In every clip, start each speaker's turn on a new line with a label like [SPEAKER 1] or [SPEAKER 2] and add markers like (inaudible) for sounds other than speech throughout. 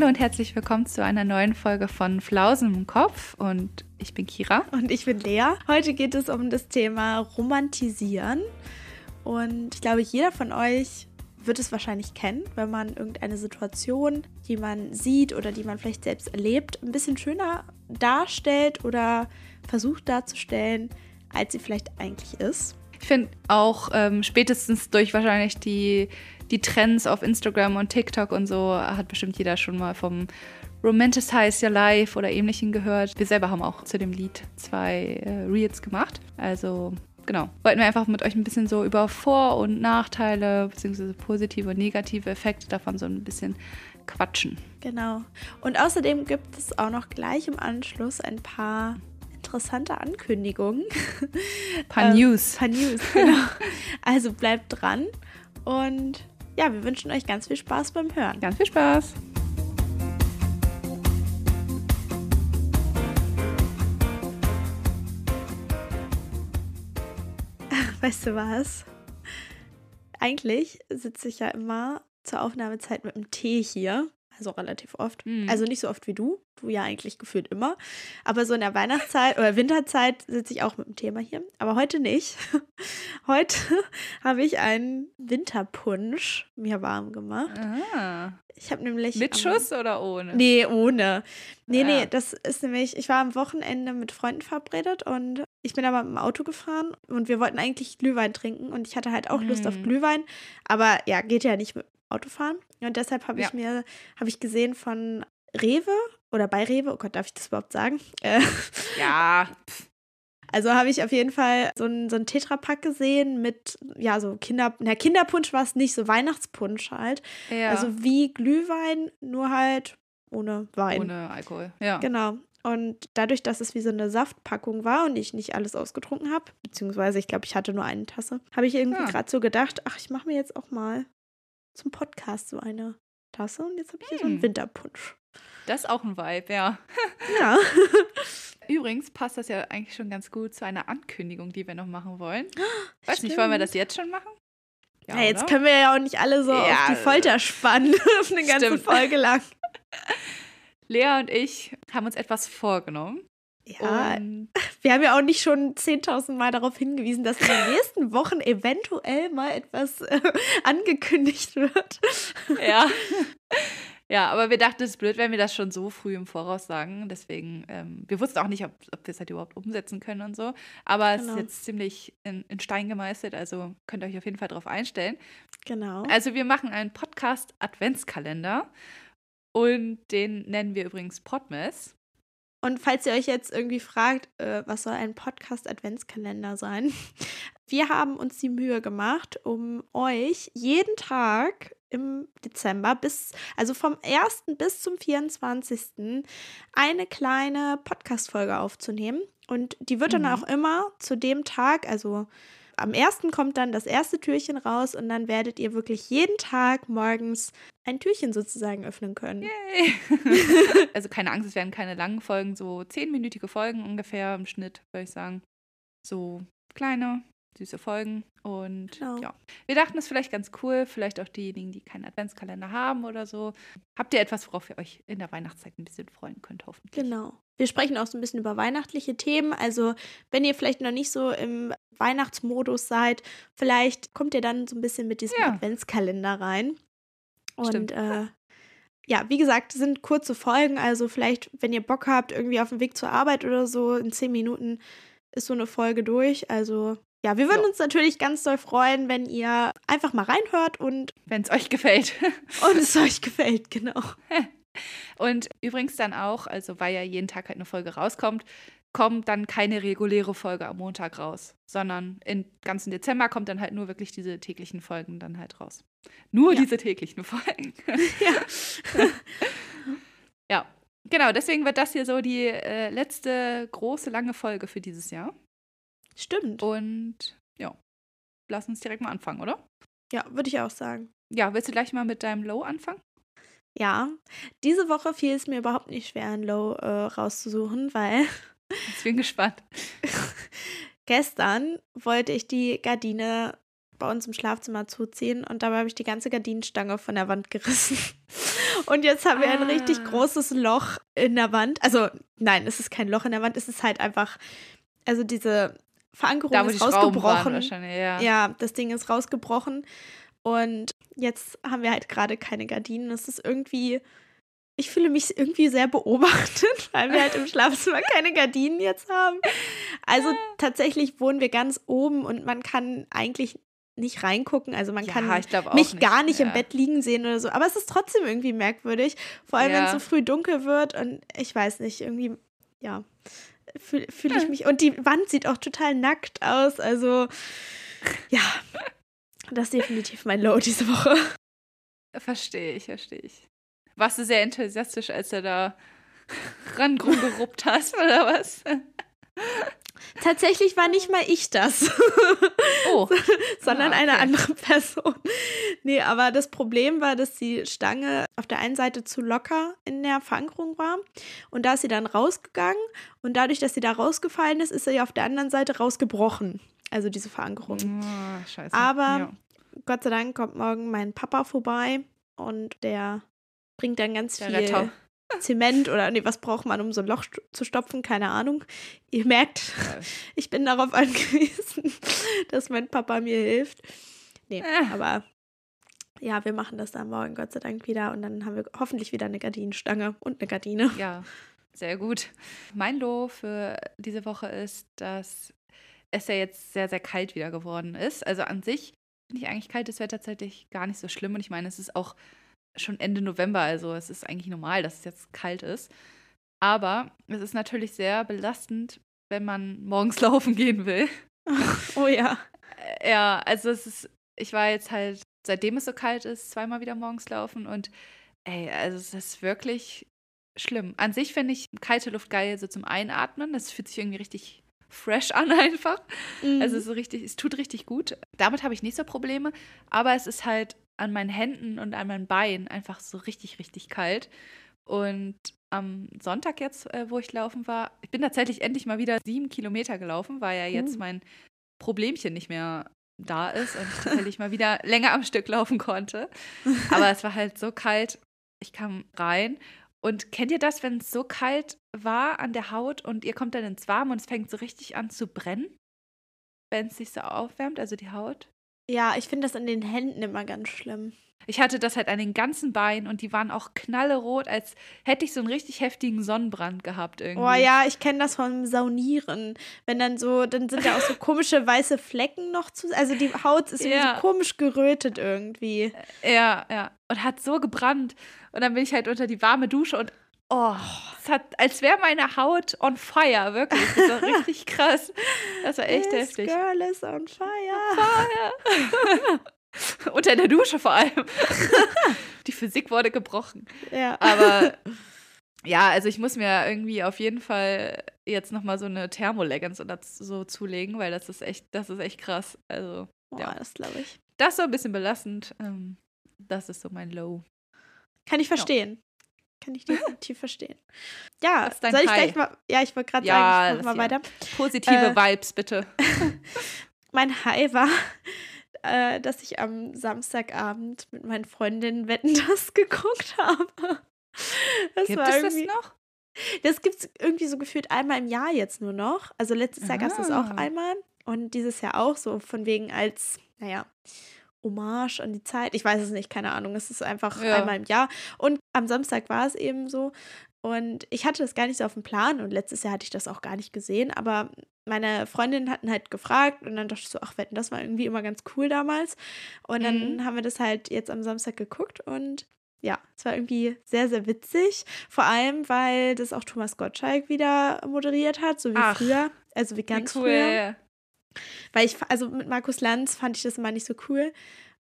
[SPEAKER 1] Hallo und herzlich willkommen zu einer neuen Folge von Flausen im Kopf und ich bin Kira.
[SPEAKER 2] Und ich bin Lea. Heute geht es um das Thema Romantisieren und ich glaube, jeder von euch wird es wahrscheinlich kennen, wenn man irgendeine Situation, die man sieht oder die man vielleicht selbst erlebt, ein bisschen schöner darstellt oder versucht darzustellen, als sie vielleicht eigentlich ist.
[SPEAKER 1] Ich finde auch ähm, spätestens durch wahrscheinlich die, die Trends auf Instagram und TikTok und so hat bestimmt jeder schon mal vom Romanticize Your Life oder ähnlichen gehört. Wir selber haben auch zu dem Lied zwei äh, Reels gemacht. Also genau, wollten wir einfach mit euch ein bisschen so über Vor- und Nachteile beziehungsweise positive und negative Effekte davon so ein bisschen quatschen.
[SPEAKER 2] Genau. Und außerdem gibt es auch noch gleich im Anschluss ein paar interessante Ankündigungen.
[SPEAKER 1] Paar News.
[SPEAKER 2] Äh, paar News, genau. Also bleibt dran und ja, wir wünschen euch ganz viel Spaß beim Hören.
[SPEAKER 1] Ganz viel Spaß. (laughs)
[SPEAKER 2] Weißt du was? Eigentlich sitze ich ja immer zur Aufnahmezeit mit einem Tee hier also relativ oft. Mhm. Also nicht so oft wie du, du ja eigentlich gefühlt immer. Aber so in der Weihnachtszeit oder Winterzeit sitze ich auch mit dem Thema hier. Aber heute nicht. (laughs) Heute (laughs) habe ich einen Winterpunsch mir warm gemacht.
[SPEAKER 1] Ah.
[SPEAKER 2] Ich habe nämlich.
[SPEAKER 1] Mit Schuss oder ohne?
[SPEAKER 2] Nee, ohne. Nee, ja. nee, das ist nämlich, ich war am Wochenende mit Freunden verabredet und ich bin aber mit dem Auto gefahren und wir wollten eigentlich Glühwein trinken und ich hatte halt auch Lust auf mhm. Glühwein. Aber ja, geht ja nicht mit Autofahren. Und deshalb habe ja. ich mir, habe ich gesehen von Rewe oder bei Rewe, oh Gott, darf ich das überhaupt sagen? (laughs)
[SPEAKER 1] Äh, ja.
[SPEAKER 2] Also habe ich auf jeden Fall so ein, so Tetrapack gesehen mit, ja, so Kinder, na, Kinderpunsch war es nicht, so Weihnachtspunsch halt. Ja. Also wie Glühwein, nur halt ohne Wein.
[SPEAKER 1] Ohne Alkohol, ja.
[SPEAKER 2] Genau. Und dadurch, dass es wie so eine Saftpackung war und ich nicht alles ausgetrunken habe, beziehungsweise ich glaube, ich hatte nur eine Tasse, habe ich irgendwie ja. gerade so gedacht, ach, ich mache mir jetzt auch mal zum Podcast so eine Tasse und jetzt habe ich hier hm. so einen hm. Winterpunsch.
[SPEAKER 1] Das ist auch ein Vibe, ja. (laughs)
[SPEAKER 2] Ja.
[SPEAKER 1] Übrigens passt das ja eigentlich schon ganz gut zu einer Ankündigung, die wir noch machen wollen. (gasps) Weiß Stimmt. nicht, wollen wir das jetzt schon machen?
[SPEAKER 2] Ja, ja jetzt können wir ja auch nicht alle so ja, auf die Folter spannen, (laughs) auf eine ganze Stimmt. Folge lang. (laughs)
[SPEAKER 1] Lea und ich haben uns etwas vorgenommen.
[SPEAKER 2] Ja, und (laughs) wir haben ja auch nicht schon 10.000 Mal darauf hingewiesen, dass in den nächsten Wochen eventuell mal etwas äh, (laughs) angekündigt wird.
[SPEAKER 1] Ja. (laughs) Ja, aber wir dachten, es ist blöd, wenn wir das schon so früh im Voraus sagen. Deswegen, ähm, wir wussten auch nicht, ob, ob wir es halt überhaupt umsetzen können und so. Aber genau. es ist genau. jetzt ziemlich in, in Stein gemeißelt, also könnt ihr euch auf jeden Fall darauf einstellen.
[SPEAKER 2] Genau.
[SPEAKER 1] Also wir machen einen Podcast-Adventskalender und den nennen wir übrigens Podmess.
[SPEAKER 2] Und falls ihr euch jetzt irgendwie fragt, äh, was soll ein Podcast-Adventskalender sein? (laughs) Wir haben uns die Mühe gemacht, um euch jeden Tag im Dezember bis, also vom 1. bis zum 24. eine kleine Podcast-Folge aufzunehmen. Und die wird dann mhm. auch immer zu dem Tag, also am ersten kommt dann das erste Türchen raus und dann werdet ihr wirklich jeden Tag morgens ein Türchen sozusagen öffnen können.
[SPEAKER 1] Yay. (laughs) also keine Angst, es werden keine langen Folgen, so zehnminütige Folgen ungefähr im Schnitt, würde ich sagen. So kleine, süße Folgen. Und genau. ja, wir dachten, es ist vielleicht ganz cool, vielleicht auch diejenigen, die keinen Adventskalender haben oder so. Habt ihr etwas, worauf ihr euch in der Weihnachtszeit ein bisschen freuen könnt, hoffentlich?
[SPEAKER 2] Genau. Wir sprechen auch so ein bisschen über weihnachtliche Themen. Also, wenn ihr vielleicht noch nicht so im Weihnachtsmodus seid, vielleicht kommt ihr dann so ein bisschen mit diesem ja. Adventskalender rein. Und äh, ja, wie gesagt, sind kurze Folgen. Also, vielleicht, wenn ihr Bock habt, irgendwie auf dem Weg zur Arbeit oder so, in zehn Minuten ist so eine Folge durch. Also, ja, wir würden so. uns natürlich ganz doll freuen, wenn ihr einfach mal reinhört und.
[SPEAKER 1] Wenn es euch gefällt. (laughs)
[SPEAKER 2] und es euch gefällt, genau. (laughs)
[SPEAKER 1] Und übrigens dann auch, also weil ja jeden Tag halt eine Folge rauskommt, kommt dann keine reguläre Folge am Montag raus, sondern im ganzen Dezember kommt dann halt nur wirklich diese täglichen Folgen dann halt raus. Nur ja. diese täglichen (laughs) Folgen.
[SPEAKER 2] Ja. (laughs)
[SPEAKER 1] ja, genau, deswegen wird das hier so die äh, letzte große lange Folge für dieses Jahr.
[SPEAKER 2] Stimmt.
[SPEAKER 1] Und ja, lass uns direkt mal anfangen, oder?
[SPEAKER 2] Ja, würde ich auch sagen.
[SPEAKER 1] Ja, willst du gleich mal mit deinem Low anfangen?
[SPEAKER 2] Ja, diese Woche fiel es mir überhaupt nicht schwer, ein Low äh, rauszusuchen, weil.
[SPEAKER 1] Ich bin gespannt. (laughs)
[SPEAKER 2] gestern wollte ich die Gardine bei uns im Schlafzimmer zuziehen und dabei habe ich die ganze Gardinenstange von der Wand gerissen. (laughs) Und jetzt haben wir ein richtig
[SPEAKER 1] Ah.
[SPEAKER 2] großes Loch in der Wand. Also, nein, es ist kein Loch in der Wand, es ist halt einfach, also diese Verankerung
[SPEAKER 1] Da,
[SPEAKER 2] ist rausgebrochen.
[SPEAKER 1] ja.
[SPEAKER 2] Ja, das Ding ist rausgebrochen. Und jetzt haben wir halt gerade keine Gardinen. Es ist irgendwie, ich fühle mich irgendwie sehr beobachtet, (laughs) weil wir halt im Schlafzimmer keine Gardinen jetzt haben. Also tatsächlich wohnen wir ganz oben und man kann eigentlich nicht reingucken. Also man
[SPEAKER 1] Ja,
[SPEAKER 2] kann mich
[SPEAKER 1] nicht.
[SPEAKER 2] gar nicht im
[SPEAKER 1] Ja.
[SPEAKER 2] Bett liegen sehen oder so. Aber es ist trotzdem irgendwie merkwürdig. Vor allem, wenn es
[SPEAKER 1] Ja.
[SPEAKER 2] so früh dunkel wird und ich weiß nicht, irgendwie, ja, fühle fühl ich
[SPEAKER 1] Ja.
[SPEAKER 2] mich. Und die Wand sieht auch total nackt aus. Also, ja, das ist definitiv mein Low diese Woche.
[SPEAKER 1] Verstehe ich, verstehe ich. Warst du sehr enthusiastisch, als er da (laughs) ran geruppt hast, oder was?
[SPEAKER 2] Tatsächlich war nicht mal ich das.
[SPEAKER 1] Oh, (laughs)
[SPEAKER 2] sondern
[SPEAKER 1] Ah,
[SPEAKER 2] eine
[SPEAKER 1] okay.
[SPEAKER 2] andere Person. Nee, aber das Problem war, dass die Stange auf der einen Seite zu locker in der Verankerung war. Und da ist sie dann rausgegangen. Und dadurch, dass sie da rausgefallen ist, ist sie auf der anderen Seite rausgebrochen. Also diese Verankerung.
[SPEAKER 1] Ah, scheiße.
[SPEAKER 2] Aber
[SPEAKER 1] ja.
[SPEAKER 2] Gott sei Dank kommt morgen mein Papa vorbei und der bringt dann ganz
[SPEAKER 1] Der
[SPEAKER 2] viel
[SPEAKER 1] Retter. (laughs)
[SPEAKER 2] Zement oder nee, was braucht man, um so ein Loch zu stopfen? Keine Ahnung. Ihr merkt, (laughs) ich bin darauf (laughs) angewiesen, dass mein Papa mir hilft. Nee,
[SPEAKER 1] Äh.
[SPEAKER 2] aber ja, wir machen das dann morgen, Gott sei Dank, wieder. Und dann haben wir hoffentlich wieder eine Gardinenstange und eine Gardine.
[SPEAKER 1] Ja, sehr gut. Mein Low für diese Woche ist, dass es ja jetzt sehr, sehr kalt wieder geworden ist. Also an sich finde ich eigentlich kaltes Wetter tatsächlich gar nicht so schlimm. Und ich meine, es ist auch schon Ende November, also es ist eigentlich normal, dass es jetzt kalt ist. Aber es ist natürlich sehr belastend, wenn man morgens (laughs) laufen gehen will. (laughs)
[SPEAKER 2] Oh ja.
[SPEAKER 1] Äh, Ja, also es ist, ich war jetzt halt, seitdem es so kalt ist, zweimal wieder morgens laufen und ey, also es ist wirklich schlimm. An sich finde ich kalte Luft geil, so zum Einatmen. Das fühlt sich irgendwie richtig fresh an (laughs) einfach.
[SPEAKER 2] Mhm.
[SPEAKER 1] Also so richtig, es tut richtig gut. Damit habe ich nicht so Probleme, aber es ist halt an meinen Händen und an meinen Beinen einfach so richtig, richtig kalt. Und am Sonntag jetzt, äh, wo ich laufen war, ich bin tatsächlich endlich mal wieder sieben Kilometer gelaufen, weil ja jetzt
[SPEAKER 2] Uh.
[SPEAKER 1] mein Problemchen nicht mehr da ist und ich tatsächlich mal wieder (laughs) länger am Stück laufen konnte. (laughs) Aber es war halt so kalt, ich kam rein. Und kennt ihr das, wenn es so kalt war an der Haut und ihr kommt dann ins Warme und es fängt so richtig an zu brennen? Wenn es sich so aufwärmt, also die Haut?
[SPEAKER 2] Ja, ich finde das an den Händen immer ganz schlimm.
[SPEAKER 1] Ich hatte das halt an den ganzen Beinen und die waren auch knallerot, als hätte ich so einen richtig heftigen Sonnenbrand gehabt irgendwie.
[SPEAKER 2] Oh ja, ich kenne das vom Saunieren. Wenn dann so, dann sind da auch so komische weiße Flecken noch zu. Also die Haut ist irgendwie
[SPEAKER 1] Ja.
[SPEAKER 2] so komisch gerötet irgendwie.
[SPEAKER 1] Ja, ja. Und hat so gebrannt. Und dann bin ich halt unter die warme Dusche und oh, es hat, als wäre meine Haut on fire, wirklich. Das war richtig krass. Das war echt
[SPEAKER 2] This
[SPEAKER 1] heftig.
[SPEAKER 2] girl is on fire. (laughs)
[SPEAKER 1] Unter der Dusche vor allem. (laughs) die Physik wurde gebrochen.
[SPEAKER 2] Ja.
[SPEAKER 1] Aber ja, also ich muss mir irgendwie auf jeden Fall jetzt noch mal so eine Thermoleggings oder so zulegen, weil das ist echt, das ist echt krass. Also
[SPEAKER 2] Boah,
[SPEAKER 1] ja.
[SPEAKER 2] das glaube ich.
[SPEAKER 1] das ist so ein bisschen belastend. Ähm, das ist so mein Low.
[SPEAKER 2] Kann ich verstehen. Kann ich definitiv verstehen. Ja, (laughs)
[SPEAKER 1] Was ist dein
[SPEAKER 2] soll ich
[SPEAKER 1] High?
[SPEAKER 2] gleich mal. Ja, ich wollte gerade
[SPEAKER 1] Ja,
[SPEAKER 2] sagen, ich mal
[SPEAKER 1] ja.
[SPEAKER 2] weiter.
[SPEAKER 1] Positive
[SPEAKER 2] Äh,
[SPEAKER 1] Vibes, bitte. (laughs)
[SPEAKER 2] Mein High war, (laughs) äh, dass ich am Samstagabend mit meinen Freundinnen Wetten das geguckt habe. Das
[SPEAKER 1] Gibt
[SPEAKER 2] war
[SPEAKER 1] es das noch?
[SPEAKER 2] Das gibt es irgendwie so gefühlt einmal im Jahr jetzt nur noch. Also letztes Jahr gab es das auch
[SPEAKER 1] Ah.
[SPEAKER 2] einmal und dieses Jahr auch so von wegen als, naja, Hommage an die Zeit. Ich weiß es nicht, keine Ahnung. Es ist einfach
[SPEAKER 1] Ja.
[SPEAKER 2] einmal im Jahr. Und am Samstag war es eben so. Und ich hatte das gar nicht so auf dem Plan und letztes Jahr hatte ich das auch gar nicht gesehen, aber meine Freundinnen hatten halt gefragt und dann dachte ich so, ach wetten, das war irgendwie immer ganz cool damals. Und dann
[SPEAKER 1] Mhm.
[SPEAKER 2] haben wir das halt jetzt am Samstag geguckt und ja, es war irgendwie sehr, sehr witzig. Vor allem, weil das auch Thomas Gottschalk wieder moderiert hat, so wie
[SPEAKER 1] Ach,
[SPEAKER 2] früher. Also wie ganz
[SPEAKER 1] Wie
[SPEAKER 2] früher. Weil ich, also mit Markus Lanz fand ich das immer nicht so cool.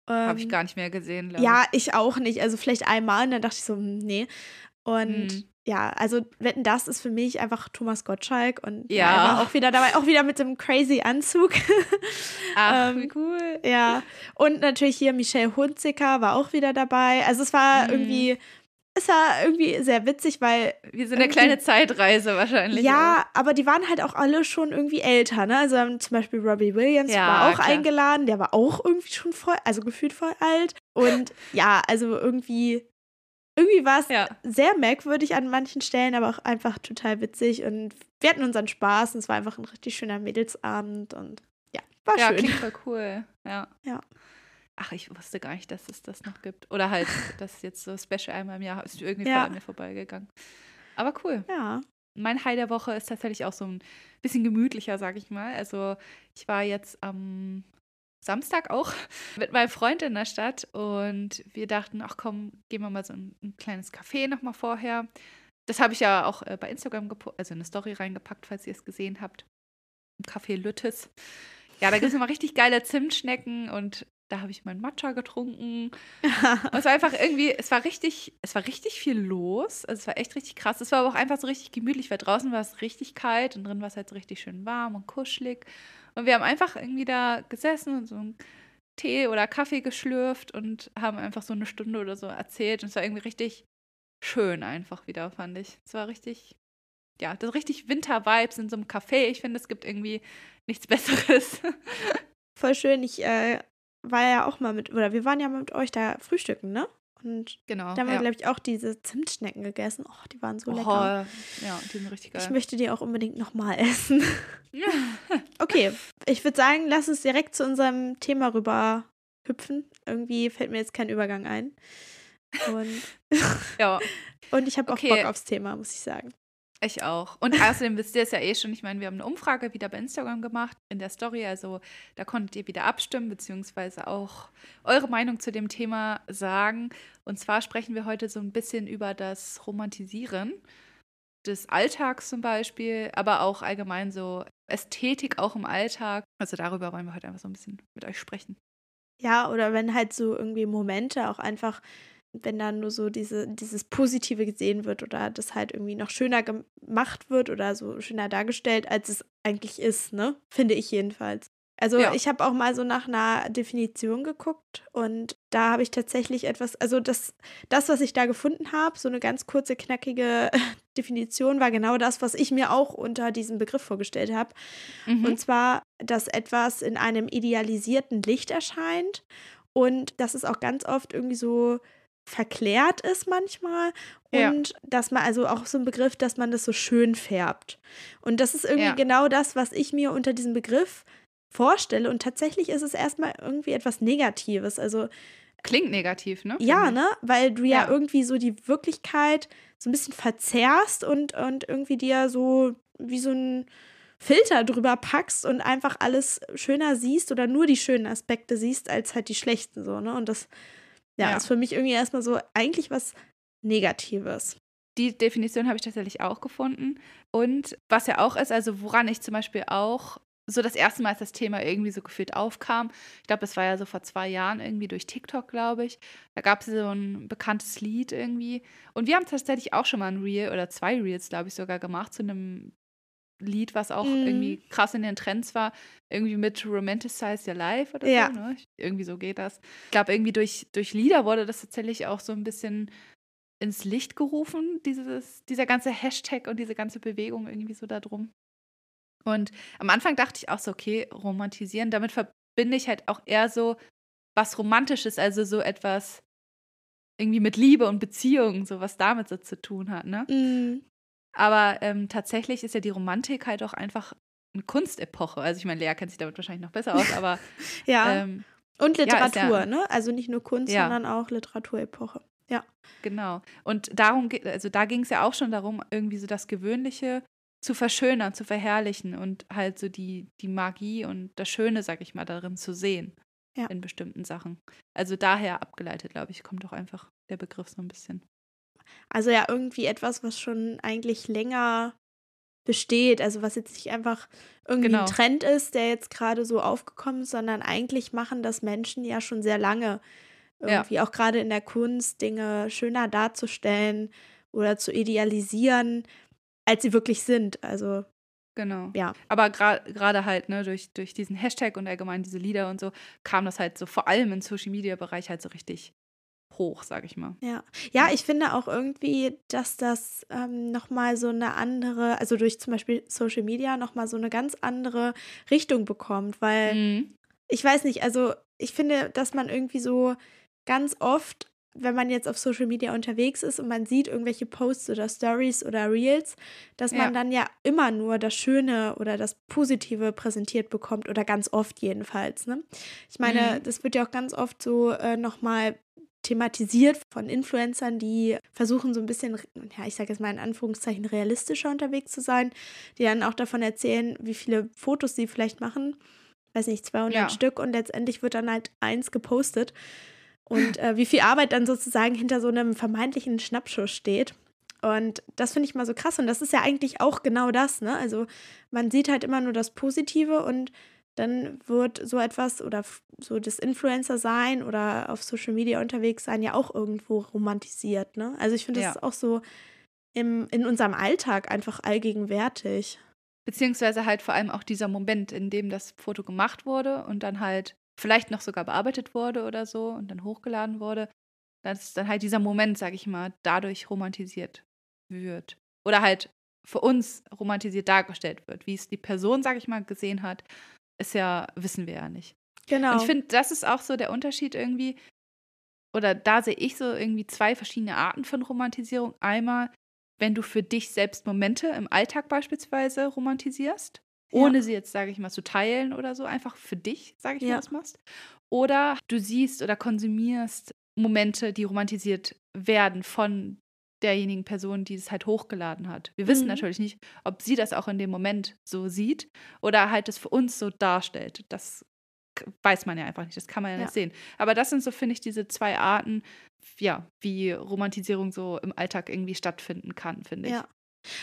[SPEAKER 1] Habe ich
[SPEAKER 2] Ähm,
[SPEAKER 1] gar nicht mehr gesehen,
[SPEAKER 2] Ja, ich auch nicht. Also vielleicht einmal und dann dachte ich so, hm, nee. Und
[SPEAKER 1] Mhm.
[SPEAKER 2] ja, also Wetten, das ist für mich einfach Thomas Gottschalk und ja, er auch wieder dabei, auch wieder mit dem crazy Anzug. (laughs)
[SPEAKER 1] Ach,
[SPEAKER 2] ähm,
[SPEAKER 1] wie cool.
[SPEAKER 2] ja, und natürlich hier Michelle Hunziker war auch wieder dabei. Also es war
[SPEAKER 1] Mhm.
[SPEAKER 2] irgendwie, es war irgendwie sehr witzig, weil
[SPEAKER 1] Wie so eine kleine Zeitreise wahrscheinlich.
[SPEAKER 2] ja, aber die waren halt auch alle schon irgendwie älter, ne? Also zum Beispiel Robbie Williams
[SPEAKER 1] Ja,
[SPEAKER 2] war auch
[SPEAKER 1] klar.
[SPEAKER 2] eingeladen, der war auch irgendwie schon voll, also gefühlt voll alt. Und (laughs) ja, also irgendwie, irgendwie war es
[SPEAKER 1] Ja.
[SPEAKER 2] sehr merkwürdig an manchen Stellen, aber auch einfach total witzig. Und wir hatten unseren Spaß und es war einfach ein richtig schöner Mädelsabend und ja, war
[SPEAKER 1] Ja,
[SPEAKER 2] schön.
[SPEAKER 1] klingt voll cool. Ja.
[SPEAKER 2] Ja.
[SPEAKER 1] Ach, ich wusste gar nicht, dass es das noch gibt. Oder halt, (laughs) dass jetzt so Special einmal im Jahr ist irgendwie
[SPEAKER 2] Ja.
[SPEAKER 1] an mir vorbeigegangen. Aber cool.
[SPEAKER 2] Ja.
[SPEAKER 1] Mein High der Woche ist tatsächlich auch so ein bisschen gemütlicher, sag ich mal. Also ich war jetzt am Samstag auch (laughs) mit meinem Freund in der Stadt und wir dachten, ach komm, gehen wir mal so ein, ein kleines Café nochmal vorher. Das habe ich ja auch äh, bei Instagram, also in eine Story reingepackt, falls ihr es gesehen habt. Im Café Lüttes. Ja, da gibt es immer richtig geile Zimtschnecken und da habe ich meinen Matcha getrunken. (laughs) Und es war einfach irgendwie, es war richtig, es war richtig viel los. Also es war echt richtig krass. Es war aber auch einfach so richtig gemütlich, weil draußen war es richtig kalt und drin war es halt so richtig schön warm und kuschelig. Und wir haben einfach irgendwie da gesessen und so einen Tee oder Kaffee geschlürft und haben einfach so eine Stunde oder so erzählt. Und es war irgendwie richtig schön einfach wieder, fand ich. Es war richtig, ja, das richtig Winter-Vibes in so einem Café. Ich finde, es gibt irgendwie nichts Besseres. (laughs)
[SPEAKER 2] Voll schön. Ich äh, war ja auch mal mit, oder wir waren ja mal mit euch da frühstücken, ne? Und
[SPEAKER 1] genau.
[SPEAKER 2] da haben wir,
[SPEAKER 1] ja.
[SPEAKER 2] glaube ich, auch diese Zimtschnecken gegessen. Oh, die waren so
[SPEAKER 1] Oh,
[SPEAKER 2] lecker.
[SPEAKER 1] ja, die sind richtig
[SPEAKER 2] Ich
[SPEAKER 1] geil.
[SPEAKER 2] möchte die auch unbedingt nochmal essen.
[SPEAKER 1] Ja. (laughs)
[SPEAKER 2] Okay, ich würde sagen, lass uns direkt zu unserem Thema rüber hüpfen. Irgendwie fällt mir jetzt kein Übergang ein. Und,
[SPEAKER 1] ja. (laughs)
[SPEAKER 2] und ich habe auch
[SPEAKER 1] Okay.
[SPEAKER 2] Bock aufs Thema, muss ich sagen.
[SPEAKER 1] Ich auch. Und außerdem wisst ihr es ja eh schon. Ich meine, wir haben eine Umfrage wieder bei Instagram gemacht in der Story. Also da konntet ihr wieder abstimmen, beziehungsweise auch eure Meinung zu dem Thema sagen. Und zwar sprechen wir heute so ein bisschen über das Romantisieren des Alltags zum Beispiel, aber auch allgemein so Ästhetik auch im Alltag. Also darüber wollen wir heute einfach so ein bisschen mit euch sprechen.
[SPEAKER 2] Ja, oder wenn halt so irgendwie Momente auch einfach, wenn dann nur so diese, dieses Positive gesehen wird oder das halt irgendwie noch schöner gemacht wird oder so schöner dargestellt, als es eigentlich ist, ne? Finde ich jedenfalls. Also
[SPEAKER 1] Ja.
[SPEAKER 2] ich habe auch mal so nach einer Definition geguckt und da habe ich tatsächlich etwas, also das, das, was ich da gefunden habe, so eine ganz kurze, knackige (laughs) Definition, war genau das, was ich mir auch unter diesem Begriff vorgestellt habe.
[SPEAKER 1] Mhm.
[SPEAKER 2] Und zwar, dass etwas in einem idealisierten Licht erscheint und dass es auch ganz oft irgendwie so verklärt ist manchmal
[SPEAKER 1] Ja.
[SPEAKER 2] und dass man also auch so ein Begriff, dass man das so schön färbt. Und das ist irgendwie
[SPEAKER 1] Ja.
[SPEAKER 2] genau das, was ich mir unter diesem Begriff vorstelle und tatsächlich ist es erstmal irgendwie etwas Negatives. Also
[SPEAKER 1] Klingt negativ, ne?
[SPEAKER 2] ja, ne? Weil du ja,
[SPEAKER 1] Ja.
[SPEAKER 2] irgendwie so die Wirklichkeit so ein bisschen verzerrst und, und irgendwie dir so wie so ein Filter drüber packst und einfach alles schöner siehst oder nur die schönen Aspekte siehst, als halt die schlechten so, ne? Und das ja,
[SPEAKER 1] Ja.
[SPEAKER 2] ist für mich irgendwie erstmal so eigentlich was Negatives.
[SPEAKER 1] Die Definition habe ich tatsächlich auch gefunden. Und was ja auch ist, also woran ich zum Beispiel auch so das erste Mal, als das Thema irgendwie so gefühlt aufkam, ich glaube, es war ja so vor zwei Jahren irgendwie durch TikTok, glaube ich. Da gab es so ein bekanntes Lied irgendwie. Und wir haben tatsächlich auch schon mal ein Reel oder zwei Reels, glaube ich, sogar gemacht zu einem Lied, was auch
[SPEAKER 2] Mhm.
[SPEAKER 1] irgendwie krass in den Trends war. Irgendwie mit Romanticize Your Life oder
[SPEAKER 2] Ja.
[SPEAKER 1] so. Ne? Irgendwie so geht das. Ich glaube, irgendwie durch, durch Lieder wurde das tatsächlich auch so ein bisschen ins Licht gerufen, dieses, dieser ganze Hashtag und diese ganze Bewegung irgendwie so da drum. Und am Anfang dachte ich auch so, okay, romantisieren, damit verbinde ich halt auch eher so was Romantisches, also so etwas irgendwie mit Liebe und Beziehung, so was damit so zu tun hat, ne?
[SPEAKER 2] Mhm.
[SPEAKER 1] Aber ähm, tatsächlich ist ja die Romantik halt auch einfach eine Kunstepoche. Also ich meine, Lea kennt sich damit wahrscheinlich noch besser aus, (laughs) aber
[SPEAKER 2] Ja.
[SPEAKER 1] ähm,
[SPEAKER 2] und
[SPEAKER 1] ja, ist ja-
[SPEAKER 2] Literatur, ne? Also nicht nur Kunst,
[SPEAKER 1] Ja.
[SPEAKER 2] sondern auch Literaturepoche. Ja.
[SPEAKER 1] Genau. Und darum, also da ging es ja auch schon darum, irgendwie so das Gewöhnliche zu verschönern, zu verherrlichen und halt so die, die Magie und das Schöne, sag ich mal, darin zu sehen.
[SPEAKER 2] Ja.
[SPEAKER 1] In bestimmten Sachen. Also daher abgeleitet, glaube ich, kommt auch einfach der Begriff so ein bisschen.
[SPEAKER 2] Also ja, irgendwie etwas, was schon eigentlich länger besteht. Also was jetzt nicht einfach irgendwie
[SPEAKER 1] Genau.
[SPEAKER 2] ein Trend ist, der jetzt gerade so aufgekommen ist, sondern eigentlich machen das Menschen ja schon sehr lange.
[SPEAKER 1] Ja.
[SPEAKER 2] Irgendwie auch gerade in der Kunst Dinge schöner darzustellen oder zu idealisieren, als sie wirklich sind. Also
[SPEAKER 1] Genau.
[SPEAKER 2] ja.
[SPEAKER 1] Aber gra- gerade halt, ne, durch, durch diesen Hashtag und allgemein diese Lieder und so, kam das halt so vor allem im Social Media Bereich halt so richtig hoch, sag ich mal.
[SPEAKER 2] Ja, ja, ich finde auch irgendwie, dass das ähm, nochmal so eine andere, also durch zum Beispiel Social Media nochmal so eine ganz andere Richtung bekommt, weil
[SPEAKER 1] Mhm.
[SPEAKER 2] ich weiß nicht, also ich finde, dass man irgendwie so ganz oft wenn man jetzt auf Social Media unterwegs ist und man sieht irgendwelche Posts oder Stories oder Reels, dass man
[SPEAKER 1] Ja.
[SPEAKER 2] dann ja immer nur das Schöne oder das Positive präsentiert bekommt oder ganz oft jedenfalls. Ne? Ich meine,
[SPEAKER 1] Mhm.
[SPEAKER 2] das wird ja auch ganz oft so äh, nochmal thematisiert von Influencern, die versuchen so ein bisschen, ja, ich sage jetzt mal in Anführungszeichen realistischer unterwegs zu sein, die dann auch davon erzählen, wie viele Fotos sie vielleicht machen, weiß nicht, 200
[SPEAKER 1] Ja.
[SPEAKER 2] Stück und letztendlich wird dann halt eins gepostet und äh, wie viel Arbeit dann sozusagen hinter so einem vermeintlichen Schnappschuss steht. Und das finde ich mal so krass. Und das ist ja eigentlich auch genau das, ne? Also man sieht halt immer nur das Positive und dann wird so etwas oder so das Influencer sein oder auf Social Media unterwegs sein ja auch irgendwo romantisiert, ne? Also ich finde, das
[SPEAKER 1] Ja.
[SPEAKER 2] ist auch so im, in unserem Alltag einfach allgegenwärtig.
[SPEAKER 1] Beziehungsweise halt vor allem auch dieser Moment, in dem das Foto gemacht wurde und dann halt vielleicht noch sogar bearbeitet wurde oder so und dann hochgeladen wurde. Dass dann halt dieser Moment, sag ich mal, dadurch romantisiert wird. Oder halt für uns romantisiert dargestellt wird. Wie es die Person, sag ich mal, gesehen hat, ist ja, wissen wir ja nicht.
[SPEAKER 2] Genau.
[SPEAKER 1] Und ich finde, das ist auch so der Unterschied irgendwie. Oder da sehe ich so irgendwie zwei verschiedene Arten von Romantisierung. Einmal, wenn du für dich selbst Momente im Alltag beispielsweise romantisierst,
[SPEAKER 2] Ja.
[SPEAKER 1] ohne sie jetzt, sage ich mal, zu teilen oder so, einfach für dich, sage ich
[SPEAKER 2] Ja.
[SPEAKER 1] mal, das machst. Oder du siehst oder konsumierst Momente, die romantisiert werden von derjenigen Person, die es halt hochgeladen hat. Wir wissen
[SPEAKER 2] Mhm.
[SPEAKER 1] natürlich nicht, ob sie das auch in dem Moment so sieht oder halt es für uns so darstellt. Das weiß man ja einfach nicht, das kann man ja,
[SPEAKER 2] Ja.
[SPEAKER 1] nicht sehen. Aber das sind so, finde ich, diese zwei Arten, ja, wie Romantisierung so im Alltag irgendwie stattfinden kann, finde ich.
[SPEAKER 2] Ja.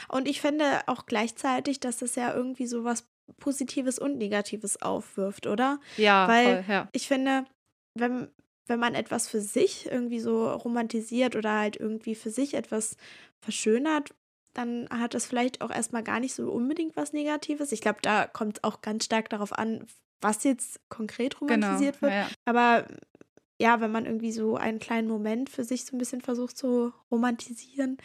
[SPEAKER 2] Und ich finde auch gleichzeitig, dass das ja irgendwie so was Positives und Negatives aufwirft, oder?
[SPEAKER 1] Ja,
[SPEAKER 2] Weil-
[SPEAKER 1] voll, ja.
[SPEAKER 2] Ich finde, wenn, wenn man etwas für sich irgendwie so romantisiert oder halt irgendwie für sich etwas verschönert, dann hat das vielleicht auch erstmal gar nicht so unbedingt was Negatives. Ich glaube, da kommt es auch ganz stark darauf an, was jetzt konkret
[SPEAKER 1] Genau.
[SPEAKER 2] romantisiert wird.
[SPEAKER 1] Ja, ja.
[SPEAKER 2] Aber ja, wenn man irgendwie so einen kleinen Moment für sich so ein bisschen versucht zu romantisieren,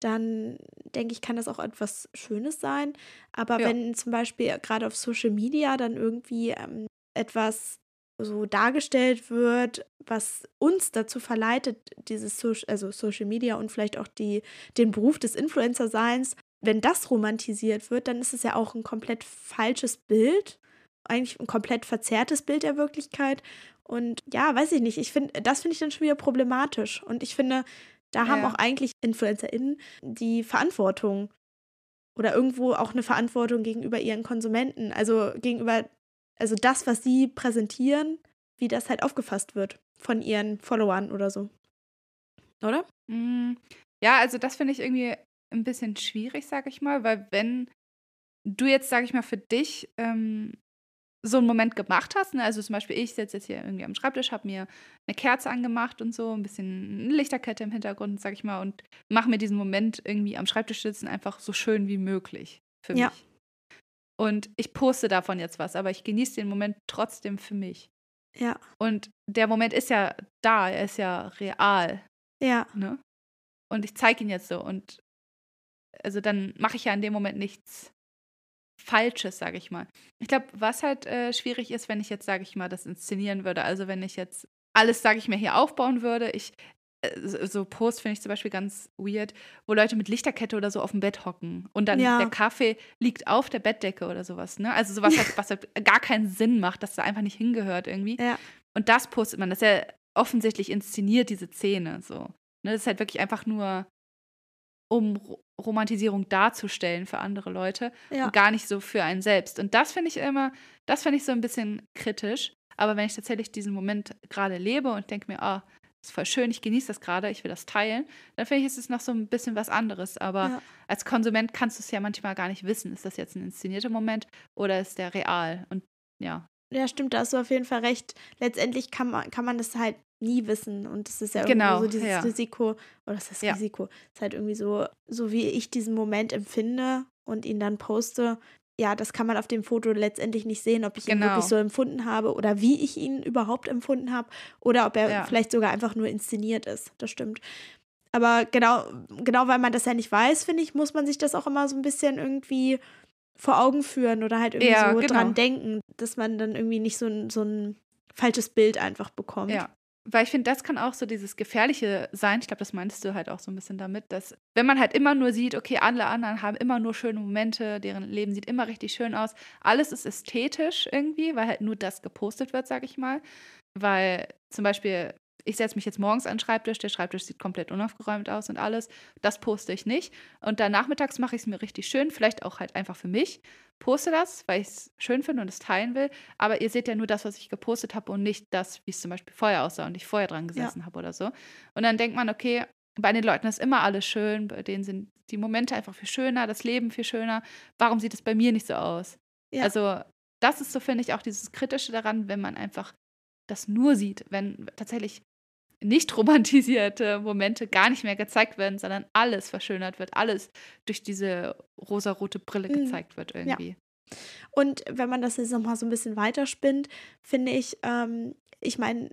[SPEAKER 2] dann denke ich, kann das auch etwas Schönes sein. Aber
[SPEAKER 1] Ja.
[SPEAKER 2] wenn zum Beispiel gerade auf Social Media dann irgendwie ähm, etwas so dargestellt wird, was uns dazu verleitet, dieses so also Social Media und vielleicht auch die, den Beruf des Influencer-Seins, wenn das romantisiert wird, dann ist es ja auch ein komplett falsches Bild, eigentlich ein komplett verzerrtes Bild der Wirklichkeit. Und ja, weiß ich nicht, ich finde, das finde ich dann schon wieder problematisch. Und ich finde, da haben
[SPEAKER 1] Ja.
[SPEAKER 2] auch eigentlich InfluencerInnen die Verantwortung oder irgendwo auch eine Verantwortung gegenüber ihren Konsumenten, also gegenüber, also das, was sie präsentieren, wie das halt aufgefasst wird von ihren Followern oder so. Oder?
[SPEAKER 1] Mm, Ja, also das finde ich irgendwie ein bisschen schwierig, sage ich mal, weil wenn du jetzt, sage ich mal, für dich ähm, so einen Moment gemacht hast, ne? also zum Beispiel ich sitze jetzt hier irgendwie am Schreibtisch, habe mir eine Kerze angemacht und so, ein bisschen eine Lichterkette im Hintergrund, sage ich mal, und mache mir diesen Moment irgendwie am Schreibtisch sitzen einfach so schön wie möglich für
[SPEAKER 2] Ja.
[SPEAKER 1] mich. Und ich poste davon jetzt was, aber ich genieße den Moment trotzdem für mich.
[SPEAKER 2] Ja.
[SPEAKER 1] Und der Moment ist ja da, er ist ja real
[SPEAKER 2] Ja.
[SPEAKER 1] ne? Und ich zeige ihn jetzt so und also dann mache ich ja in dem Moment nichts Falsches, sage ich mal. Ich glaube, was halt äh, schwierig ist, wenn ich jetzt, sage ich mal, das inszenieren würde. Also wenn ich jetzt alles, sage ich mir, hier aufbauen würde. Ich so so Post finde ich zum Beispiel ganz weird, wo Leute mit Lichterkette oder so auf dem Bett hocken und dann
[SPEAKER 2] Ja.
[SPEAKER 1] der Kaffee liegt auf der Bettdecke oder sowas. Ne? Also sowas, halt, (laughs) was halt gar keinen Sinn macht, dass da einfach nicht hingehört irgendwie.
[SPEAKER 2] Ja.
[SPEAKER 1] Und das postet man. Das ist ja offensichtlich inszeniert, diese Szene. So. Ne, das ist halt wirklich einfach nur, um Ro Romantisierung darzustellen für andere Leute
[SPEAKER 2] Ja.
[SPEAKER 1] und gar nicht so für einen selbst. Und das finde ich immer, das finde ich so ein bisschen kritisch. Aber wenn ich tatsächlich diesen Moment gerade lebe und denke mir, ah, das ist voll schön, ich genieße das gerade, ich will das teilen, dann finde ich, ist es noch so ein bisschen was anderes. Aber
[SPEAKER 2] Ja.
[SPEAKER 1] als Konsument kannst du es ja manchmal gar nicht wissen. Ist das jetzt ein inszenierter Moment oder ist der real? Und ja,
[SPEAKER 2] Ja, stimmt, da hast du auf jeden Fall recht. Letztendlich kann man, kann man das halt nie wissen. Und das ist ja
[SPEAKER 1] Genau,
[SPEAKER 2] irgendwie so dieses
[SPEAKER 1] ja.
[SPEAKER 2] Risiko, oder das ist
[SPEAKER 1] Ja.
[SPEAKER 2] Risiko. ist halt irgendwie so, so wie ich diesen Moment empfinde und ihn dann poste. Ja, das kann man auf dem Foto letztendlich nicht sehen, ob ich ihn
[SPEAKER 1] Genau.
[SPEAKER 2] wirklich so empfunden habe oder wie ich ihn überhaupt empfunden habe oder ob er
[SPEAKER 1] Ja.
[SPEAKER 2] vielleicht sogar einfach nur inszeniert ist. Das stimmt. Aber genau, genau weil man das ja nicht weiß, finde ich, muss man sich das auch immer so ein bisschen irgendwie vor Augen führen oder halt irgendwie
[SPEAKER 1] Ja,
[SPEAKER 2] so
[SPEAKER 1] genau.
[SPEAKER 2] dran denken, dass man dann irgendwie nicht so ein, so ein falsches Bild einfach bekommt.
[SPEAKER 1] Ja, weil ich finde, das kann auch so dieses Gefährliche sein. Ich glaube, das meinst du halt auch so ein bisschen damit, dass wenn man halt immer nur sieht, okay, alle anderen haben immer nur schöne Momente, deren Leben sieht immer richtig schön aus, alles ist ästhetisch irgendwie, weil halt nur das gepostet wird, sag ich mal. Weil zum Beispiel ich setze mich jetzt morgens an den Schreibtisch, der Schreibtisch sieht komplett unaufgeräumt aus und alles. Das poste ich nicht. Und dann nachmittags mache ich es mir richtig schön, vielleicht auch halt einfach für mich. Poste das, weil ich es schön finde und es teilen will. Aber ihr seht ja nur das, was ich gepostet habe und nicht das, wie es zum Beispiel vorher aussah und ich vorher dran gesessen ja. habe oder so. Und dann denkt man, okay, bei den Leuten ist immer alles schön, bei denen sind die Momente einfach viel schöner, das Leben viel schöner. Warum sieht es bei mir nicht so aus? Ja. Also, das ist so, finde ich, auch dieses Kritische daran, wenn man einfach das nur sieht, wenn tatsächlich nicht romantisierte Momente gar nicht mehr gezeigt werden, sondern alles verschönert wird, alles durch diese rosarote Brille mhm. gezeigt wird irgendwie.
[SPEAKER 2] Ja. Und wenn man das jetzt nochmal so ein bisschen weiterspinnt, finde ich, ähm, ich meine,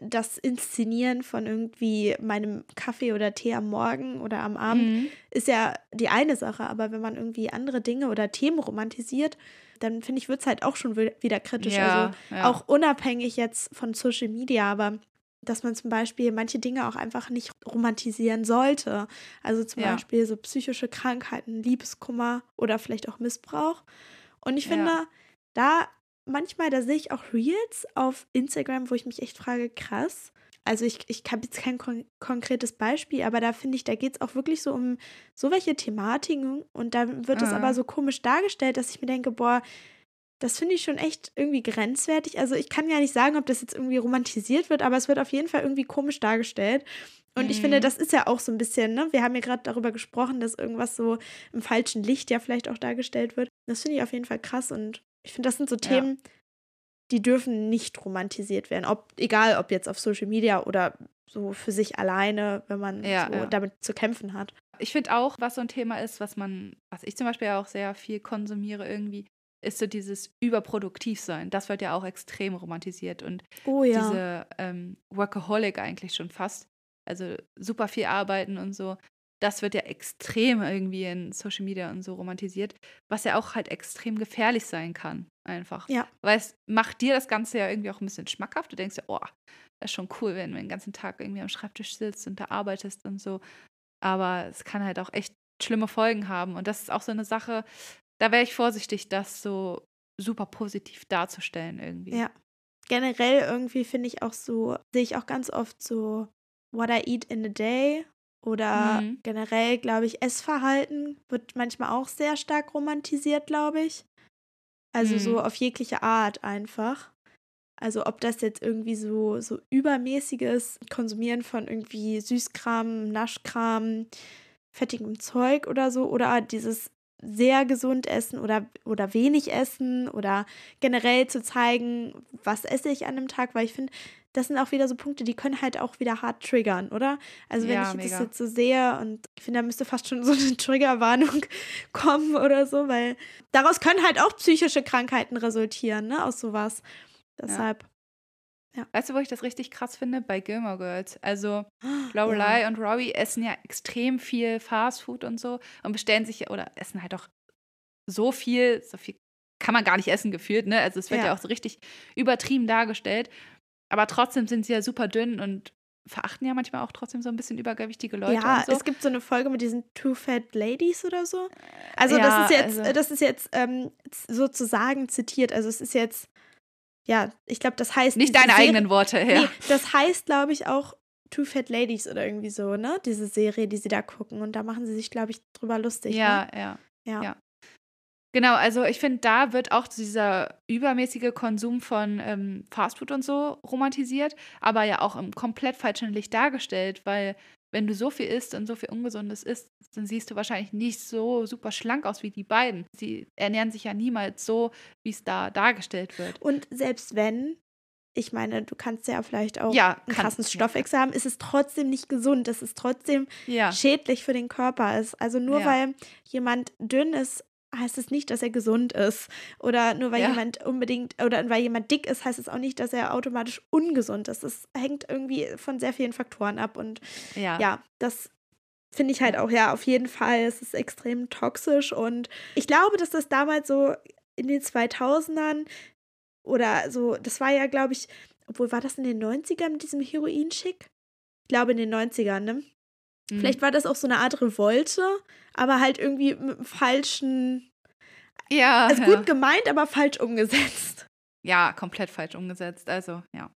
[SPEAKER 2] das Inszenieren von irgendwie meinem Kaffee oder Tee am Morgen oder am Abend mhm. ist ja die eine Sache, aber wenn man irgendwie andere Dinge oder Themen romantisiert, dann finde ich, wird es halt auch schon wieder kritisch. Ja, also ja. auch unabhängig jetzt von Social Media, aber dass man zum Beispiel manche Dinge auch einfach nicht romantisieren sollte. Also zum ja. Beispiel so psychische Krankheiten, Liebeskummer oder vielleicht auch Missbrauch. Und ich finde, ja. da manchmal, da sehe ich auch Reels auf Instagram, wo ich mich echt frage, krass. Also ich, ich habe jetzt kein kon konkretes Beispiel, aber da finde ich, da geht es auch wirklich so um so welche Thematiken und da wird es aber so komisch dargestellt, dass ich mir denke, boah, das finde ich schon echt irgendwie grenzwertig. Also ich kann ja nicht sagen, ob das jetzt irgendwie romantisiert wird, aber es wird auf jeden Fall irgendwie komisch dargestellt. Und mhm. ich finde, mhm. das ist ja auch so ein bisschen, ne? Wir haben ja gerade darüber gesprochen, dass irgendwas so im falschen Licht ja vielleicht auch dargestellt wird. Das finde ich auf jeden Fall krass und ich finde, das sind so Themen, ja. die dürfen nicht romantisiert werden. Ob, egal ob jetzt auf Social Media oder so für sich alleine, wenn man ja, so ja. damit zu kämpfen hat.
[SPEAKER 1] Ich finde auch, was so ein Thema ist, was man, was ich zum Beispiel auch sehr viel konsumiere irgendwie, ist so dieses Überproduktivsein. Das wird ja auch extrem romantisiert und
[SPEAKER 2] oh, ja.
[SPEAKER 1] diese ähm, Workaholic eigentlich schon fast. Also super viel arbeiten und so. Das wird ja extrem irgendwie in Social Media und so romantisiert, was ja auch halt extrem gefährlich sein kann, einfach.
[SPEAKER 2] Ja.
[SPEAKER 1] Weil es macht dir das Ganze ja irgendwie auch ein bisschen schmackhaft. Du denkst ja, oh, das ist schon cool, wenn du den ganzen Tag irgendwie am Schreibtisch sitzt und da arbeitest und so. Aber es kann halt auch echt schlimme Folgen haben. Und das ist auch so eine Sache, da wäre ich vorsichtig, das so super positiv darzustellen irgendwie.
[SPEAKER 2] Ja. Generell irgendwie finde ich auch so, sehe ich auch ganz oft so What I Eat in a Day oder mhm. generell, glaube ich, Essverhalten wird manchmal auch sehr stark romantisiert, glaube ich. Also mhm. so auf jegliche Art einfach. Also ob das jetzt irgendwie so, so übermäßiges Konsumieren von irgendwie Süßkram, Naschkram, fettigem Zeug oder so oder dieses sehr gesund essen oder, oder wenig essen oder generell zu zeigen, was esse ich an einem Tag, weil ich finde, das sind auch wieder so Punkte, die können halt auch wieder hart triggern, oder? Also wenn ja, ich mega. das jetzt so sehe und ich finde, da müsste fast schon so eine Triggerwarnung (laughs) kommen oder so, weil daraus können halt auch psychische Krankheiten resultieren, ne, aus sowas. Deshalb.
[SPEAKER 1] Ja. Weißt du, wo ich das richtig krass finde? Bei Gilmore Girls. Also (gasps) Lorelei ja. und Robbie essen ja extrem viel Fastfood und so und bestellen sich oder essen halt auch so viel, so viel kann man gar nicht essen gefühlt, ne? Also es wird ja, ja auch so richtig übertrieben dargestellt. Aber trotzdem sind sie ja super dünn und verachten ja manchmal auch trotzdem so ein bisschen übergewichtige Leute.
[SPEAKER 2] Ja,
[SPEAKER 1] so.
[SPEAKER 2] es gibt so eine Folge mit diesen Two Fat Ladies oder so. Also ja, das ist jetzt, also das ist jetzt ähm, sozusagen zitiert. Also es ist jetzt ja, ich glaube, das heißt.
[SPEAKER 1] Nicht deine Serie, eigenen Worte, ja. Nee,
[SPEAKER 2] das heißt, glaube ich, auch Two Fat Ladies oder irgendwie so, ne? Diese Serie, die sie da gucken. Und da machen sie sich, glaube ich, drüber lustig.
[SPEAKER 1] Ja,
[SPEAKER 2] ne?
[SPEAKER 1] ja, ja. ja. Genau, also ich finde, da wird auch dieser übermäßige Konsum von ähm, Fastfood und so romantisiert, aber ja auch im komplett falschen Licht dargestellt, weil wenn du so viel isst und so viel Ungesundes isst, dann siehst du wahrscheinlich nicht so super schlank aus wie die beiden. Sie ernähren sich ja niemals so, wie es da dargestellt wird.
[SPEAKER 2] Und selbst wenn, ich meine, du kannst ja vielleicht auch ja, einen krassen Stoffwechsel haben, ist es trotzdem nicht gesund. Es ist trotzdem ja. schädlich für den Körper. Also nur ja. weil jemand dünn ist, heißt es nicht, dass er gesund ist. Oder nur weil ja. jemand unbedingt, oder weil jemand dick ist, heißt es auch nicht, dass er automatisch ungesund ist. Das hängt irgendwie von sehr vielen Faktoren ab. Und ja, ja das finde ich halt auch, ja, auf jeden Fall. Es ist extrem toxisch. Und ich glaube, dass das damals so in den 2000ern oder so, das war ja, glaube ich, obwohl war das in den 90ern mit diesem Heroin-Schick? Ich glaube in den 90ern, ne? Mhm. Vielleicht war das auch so eine Art Revolte, aber halt irgendwie mit einem falschen.
[SPEAKER 1] Ja.
[SPEAKER 2] Also gut ja. gemeint, aber falsch umgesetzt.
[SPEAKER 1] Ja, komplett falsch umgesetzt. Also, ja.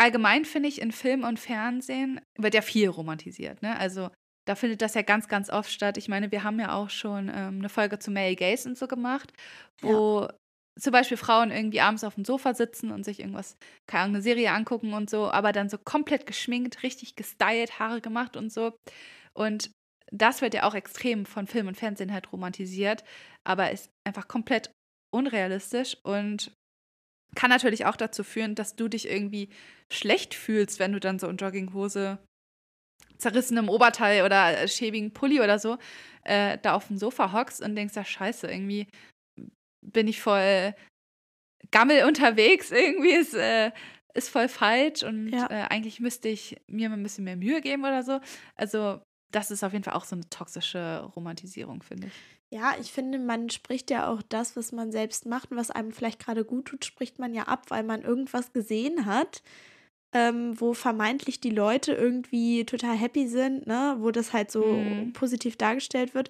[SPEAKER 1] Allgemein finde ich, in Film und Fernsehen wird ja viel romantisiert, ne? Also, da findet das ja ganz, ganz oft statt. Ich meine, wir haben ja auch schon ähm, eine Folge zu Male Gaze und so gemacht, wo ja. Zum Beispiel Frauen irgendwie abends auf dem Sofa sitzen und sich irgendwas, keine Ahnung, eine Serie angucken und so, aber dann so komplett geschminkt, richtig gestylt, Haare gemacht und so. Und das wird ja auch extrem von Film und Fernsehen halt romantisiert, aber ist einfach komplett unrealistisch und kann natürlich auch dazu führen, dass du dich irgendwie schlecht fühlst, wenn du dann so in Jogginghose zerrissenem Oberteil oder äh, schäbigen Pulli oder so äh, da auf dem Sofa hockst und denkst, ja scheiße, irgendwie bin ich voll gammel unterwegs, irgendwie ist, äh, ist voll falsch und ja. äh, eigentlich müsste ich mir mal ein bisschen mehr Mühe geben oder so. Also das ist auf jeden Fall auch so eine toxische Romantisierung, finde ich.
[SPEAKER 2] Ja, ich finde, man spricht ja auch das, was man selbst macht und was einem vielleicht gerade gut tut, spricht man ja ab, weil man irgendwas gesehen hat, ähm, wo vermeintlich die Leute irgendwie total happy sind, ne? wo das halt so mhm. positiv dargestellt wird.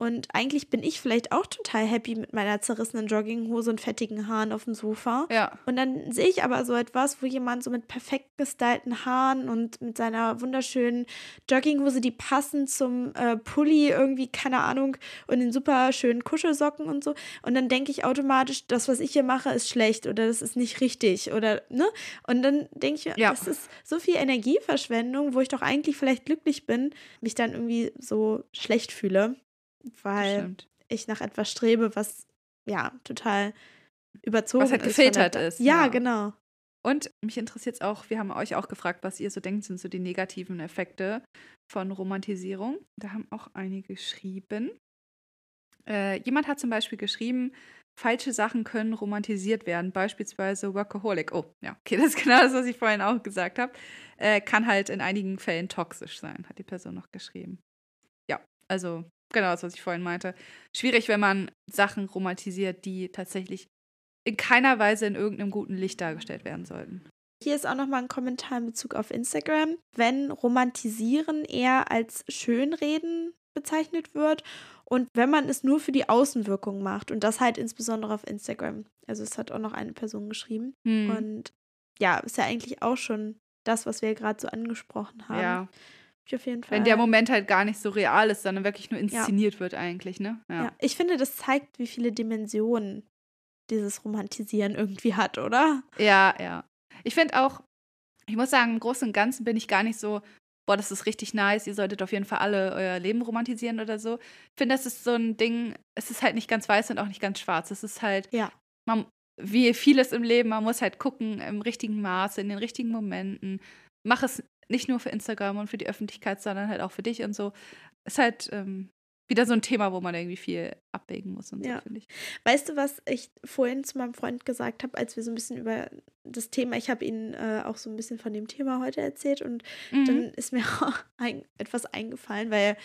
[SPEAKER 2] Und eigentlich bin ich vielleicht auch total happy mit meiner zerrissenen Jogginghose und fettigen Haaren auf dem Sofa.
[SPEAKER 1] Ja.
[SPEAKER 2] Und dann sehe ich aber so etwas, wo jemand so mit perfekt gestylten Haaren und mit seiner wunderschönen Jogginghose, die passend zum äh, Pulli irgendwie, keine Ahnung, und den super schönen Kuschelsocken und so. Und dann denke ich automatisch, das, was ich hier mache, ist schlecht oder das ist nicht richtig oder, ne? Und dann denke ich, ja. das ist so viel Energieverschwendung, wo ich doch eigentlich vielleicht glücklich bin, mich dann irgendwie so schlecht fühle weil ich nach etwas strebe, was ja total überzogen
[SPEAKER 1] ist. Was halt gefiltert ist.
[SPEAKER 2] Ja, ja, genau.
[SPEAKER 1] Und mich interessiert es auch, wir haben euch auch gefragt, was ihr so denkt, sind so die negativen Effekte von Romantisierung. Da haben auch einige geschrieben. Äh, jemand hat zum Beispiel geschrieben, falsche Sachen können romantisiert werden, beispielsweise Workaholic. Oh, ja, okay, (laughs) das ist genau das, was ich vorhin auch gesagt habe. Äh, kann halt in einigen Fällen toxisch sein, hat die Person noch geschrieben. Ja, also Genau das, was ich vorhin meinte. Schwierig, wenn man Sachen romantisiert, die tatsächlich in keiner Weise in irgendeinem guten Licht dargestellt werden sollten.
[SPEAKER 2] Hier ist auch nochmal ein Kommentar in Bezug auf Instagram. Wenn Romantisieren eher als Schönreden bezeichnet wird und wenn man es nur für die Außenwirkung macht und das halt insbesondere auf Instagram. Also es hat auch noch eine Person geschrieben. Hm. Und ja, ist ja eigentlich auch schon das, was wir gerade so angesprochen haben. Ja
[SPEAKER 1] auf jeden Fall. Wenn der Moment halt gar nicht so real ist, sondern wirklich nur inszeniert ja. wird eigentlich, ne?
[SPEAKER 2] Ja. ja. Ich finde, das zeigt, wie viele Dimensionen dieses Romantisieren irgendwie hat, oder?
[SPEAKER 1] Ja, ja. Ich finde auch, ich muss sagen, im Großen und Ganzen bin ich gar nicht so, boah, das ist richtig nice, ihr solltet auf jeden Fall alle euer Leben romantisieren oder so. Ich finde, das ist so ein Ding, es ist halt nicht ganz weiß und auch nicht ganz schwarz. Es ist halt,
[SPEAKER 2] ja.
[SPEAKER 1] man, wie vieles im Leben, man muss halt gucken im richtigen Maße, in den richtigen Momenten. Mach es nicht nur für Instagram und für die Öffentlichkeit, sondern halt auch für dich und so. Ist halt ähm, wieder so ein Thema, wo man irgendwie viel abwägen muss und
[SPEAKER 2] ja.
[SPEAKER 1] so, finde ich.
[SPEAKER 2] Weißt du, was ich vorhin zu meinem Freund gesagt habe, als wir so ein bisschen über das Thema, ich habe ihnen äh, auch so ein bisschen von dem Thema heute erzählt und mhm. dann ist mir (laughs) ein, etwas eingefallen, weil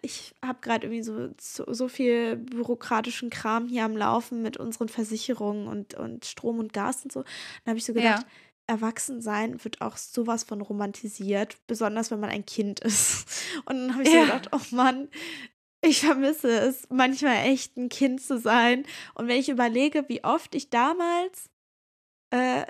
[SPEAKER 2] ich habe gerade irgendwie so, so, so, viel bürokratischen Kram hier am Laufen mit unseren Versicherungen und, und Strom und Gas und so. Dann habe ich so gedacht, ja Erwachsensein wird auch sowas von romantisiert, besonders wenn man ein Kind (laughs) ist. Und dann habe ich ja. so gedacht, oh Mann, ich vermisse es, manchmal echt ein Kind zu sein. Und wenn ich überlege, wie oft ich damals äh,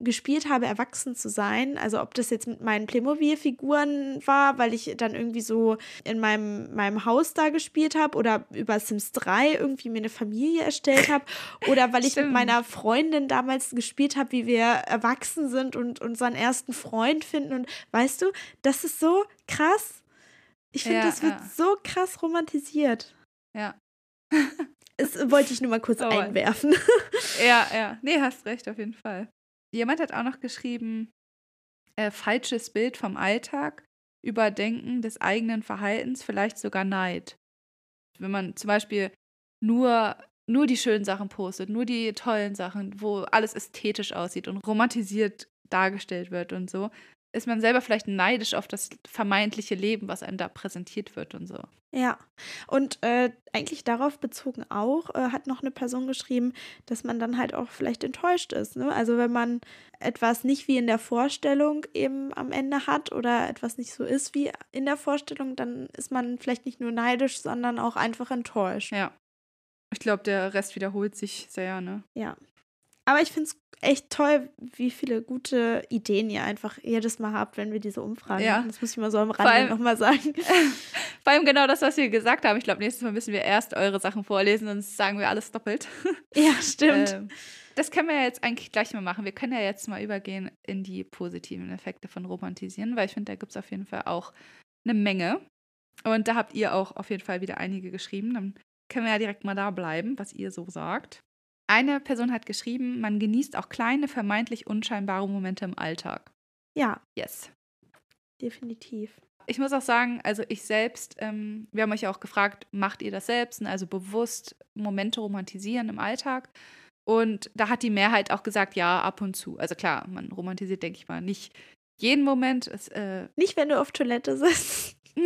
[SPEAKER 2] gespielt habe, erwachsen zu sein. Also ob das jetzt mit meinen Playmobil-Figuren war, weil ich dann irgendwie so in meinem, meinem Haus da gespielt habe oder über Sims 3 irgendwie mir eine Familie erstellt habe (laughs) oder weil ich mit meiner Freundin damals gespielt habe, wie wir erwachsen sind und unseren ersten Freund finden. Und weißt du, das ist so krass. Ich finde, ja, das wird ja. so krass romantisiert.
[SPEAKER 1] Ja.
[SPEAKER 2] Das wollte ich nur mal kurz (laughs) oh, einwerfen.
[SPEAKER 1] Ja, (laughs) ja. Nee, hast recht, auf jeden Fall. Jemand hat auch noch geschrieben, äh, falsches Bild vom Alltag, Überdenken des eigenen Verhaltens, vielleicht sogar Neid. Wenn man zum Beispiel nur, nur die schönen Sachen postet, nur die tollen Sachen, wo alles ästhetisch aussieht und romantisiert dargestellt wird und so, ist man selber vielleicht neidisch auf das vermeintliche Leben, was einem da präsentiert wird und so.
[SPEAKER 2] Ja, und äh, eigentlich darauf bezogen auch, äh, hat noch eine Person geschrieben, dass man dann halt auch vielleicht enttäuscht ist. Ne? Also wenn man etwas nicht wie in der Vorstellung eben am Ende hat oder etwas nicht so ist wie in der Vorstellung, dann ist man vielleicht nicht nur neidisch, sondern auch einfach enttäuscht.
[SPEAKER 1] Ja. Ich glaube, der Rest wiederholt sich sehr, ne?
[SPEAKER 2] Ja. Aber ich finde es echt toll, wie viele gute Ideen ihr einfach jedes Mal habt, wenn wir diese Umfragen
[SPEAKER 1] Ja.
[SPEAKER 2] machen. Das muss ich mal so am Rande nochmal sagen. (laughs) (laughs)
[SPEAKER 1] Vor allem genau das, was wir gesagt haben. Ich glaube, nächstes Mal müssen wir erst eure Sachen vorlesen, sonst sagen wir alles doppelt. (laughs)
[SPEAKER 2] ja, stimmt.
[SPEAKER 1] Ähm, das können wir ja jetzt eigentlich gleich mal machen. Wir können ja jetzt mal übergehen in die positiven Effekte von Romantisieren, weil ich finde, da gibt es auf jeden Fall auch eine Menge. Und da habt ihr auch auf jeden Fall wieder einige geschrieben. Dann können wir ja direkt mal da bleiben, was ihr so sagt. Eine Person hat geschrieben, man genießt auch kleine, vermeintlich unscheinbare Momente im Alltag.
[SPEAKER 2] ja,
[SPEAKER 1] Yes.
[SPEAKER 2] definitiv.
[SPEAKER 1] Ich muss auch sagen, also ich selbst, ähm, wir haben euch ja auch gefragt, macht ihr das selbst, also bewusst Momente romantisieren im Alltag? Und da hat die Mehrheit auch gesagt, ja, ab und zu. Also klar, man romantisiert, denke ich mal, nicht jeden Moment. Es, äh,
[SPEAKER 2] Nicht, wenn du auf Toilette sitzt. (laughs)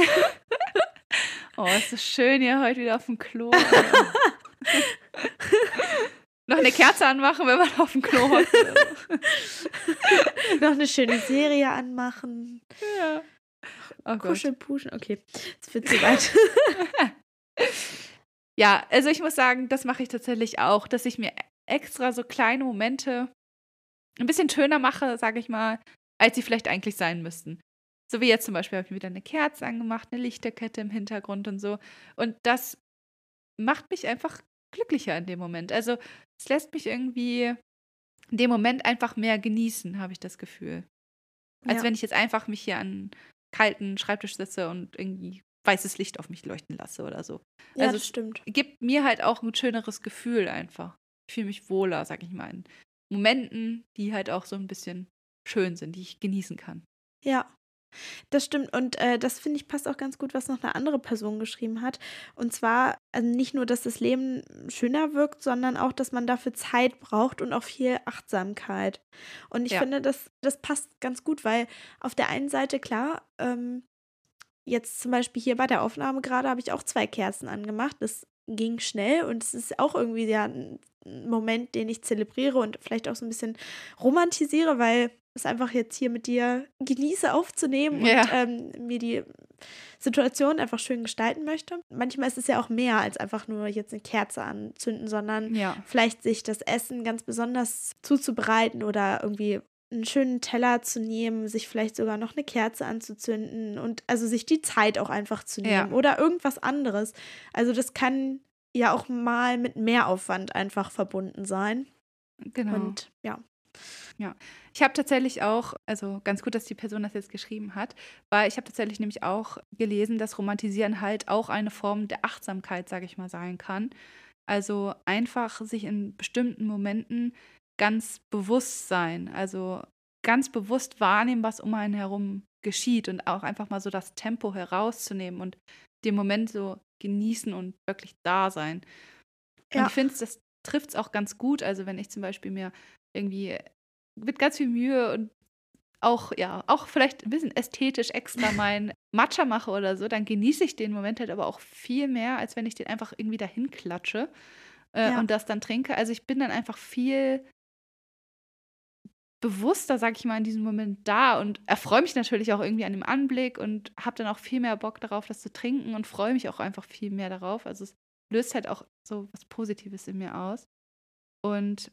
[SPEAKER 1] oh, ist so schön hier heute wieder auf dem Klo. (laughs) (laughs) Noch eine Kerze anmachen, wenn man auf dem Klo hockt. (laughs)
[SPEAKER 2] Noch eine schöne Serie anmachen.
[SPEAKER 1] ja. Oh.
[SPEAKER 2] Kuschelpuschen. Okay, das wird zu weit. (laughs)
[SPEAKER 1] Ja, also ich muss sagen, das mache ich tatsächlich auch, dass ich mir extra so kleine Momente ein bisschen schöner mache, sage ich mal, als sie vielleicht eigentlich sein müssten. So wie jetzt zum Beispiel habe ich mir wieder eine Kerze angemacht, eine Lichterkette im Hintergrund und so. Und das macht mich einfach glücklicher in dem Moment. Also es lässt mich irgendwie in dem Moment einfach mehr genießen, habe ich das Gefühl. Als
[SPEAKER 2] Ja.
[SPEAKER 1] wenn ich jetzt einfach mich hier an einen kalten Schreibtisch sitze und irgendwie weißes Licht auf mich leuchten lasse oder so.
[SPEAKER 2] Ja,
[SPEAKER 1] Also
[SPEAKER 2] das stimmt.
[SPEAKER 1] gibt mir halt auch ein schöneres Gefühl einfach. Ich fühle mich wohler, sag ich mal, in Momenten, die halt auch so ein bisschen schön sind, die ich genießen kann.
[SPEAKER 2] Ja, das stimmt. Und äh, das finde ich passt auch ganz gut, was noch eine andere Person geschrieben hat. Und zwar also nicht nur, dass das Leben schöner wirkt, sondern auch, dass man dafür Zeit braucht und auch viel Achtsamkeit. Und ich
[SPEAKER 1] Ja.
[SPEAKER 2] finde, das, das passt ganz gut, weil auf der einen Seite, klar, ähm, jetzt zum Beispiel hier bei der Aufnahme gerade habe ich auch zwei Kerzen angemacht. Das ging schnell und es ist auch irgendwie ja ein Moment, den ich zelebriere und vielleicht auch so ein bisschen romantisiere, weil es einfach jetzt hier mit dir genieße aufzunehmen
[SPEAKER 1] Ja.
[SPEAKER 2] und ähm, mir die Situation einfach schön gestalten möchte. Manchmal ist es ja auch mehr als einfach nur jetzt eine Kerze anzünden, sondern
[SPEAKER 1] Ja.
[SPEAKER 2] vielleicht sich das Essen ganz besonders zuzubereiten oder irgendwie einen schönen Teller zu nehmen, sich vielleicht sogar noch eine Kerze anzuzünden und also sich die Zeit auch einfach zu
[SPEAKER 1] Ja.
[SPEAKER 2] nehmen oder irgendwas anderes. Also das kann ja auch mal mit Mehraufwand einfach verbunden sein.
[SPEAKER 1] Genau.
[SPEAKER 2] Und ja.
[SPEAKER 1] Ich habe tatsächlich auch, also ganz gut, dass die Person das jetzt geschrieben hat, weil ich habe tatsächlich nämlich auch gelesen, dass Romantisieren halt auch eine Form der Achtsamkeit, sage ich mal, sein kann. Also einfach sich in bestimmten Momenten ganz bewusst sein, also ganz bewusst wahrnehmen, was um einen herum geschieht und auch einfach mal so das Tempo herauszunehmen und den Moment so genießen und wirklich da sein. Und
[SPEAKER 2] Ja.
[SPEAKER 1] ich finde, das trifft es auch ganz gut. Also wenn ich zum Beispiel mir irgendwie mit ganz viel Mühe und auch, ja, auch vielleicht ein bisschen ästhetisch extra (laughs) mein Matcha mache oder so, dann genieße ich den Moment halt aber auch viel mehr, als wenn ich den einfach irgendwie dahin klatsche äh,
[SPEAKER 2] Ja.
[SPEAKER 1] und das dann trinke. Also ich bin dann einfach viel bewusster, sag ich mal, in diesem Moment da und erfreue mich natürlich auch irgendwie an dem Anblick und habe dann auch viel mehr Bock darauf, das zu trinken und freue mich auch einfach viel mehr darauf. Also es löst halt auch so was Positives in mir aus. Und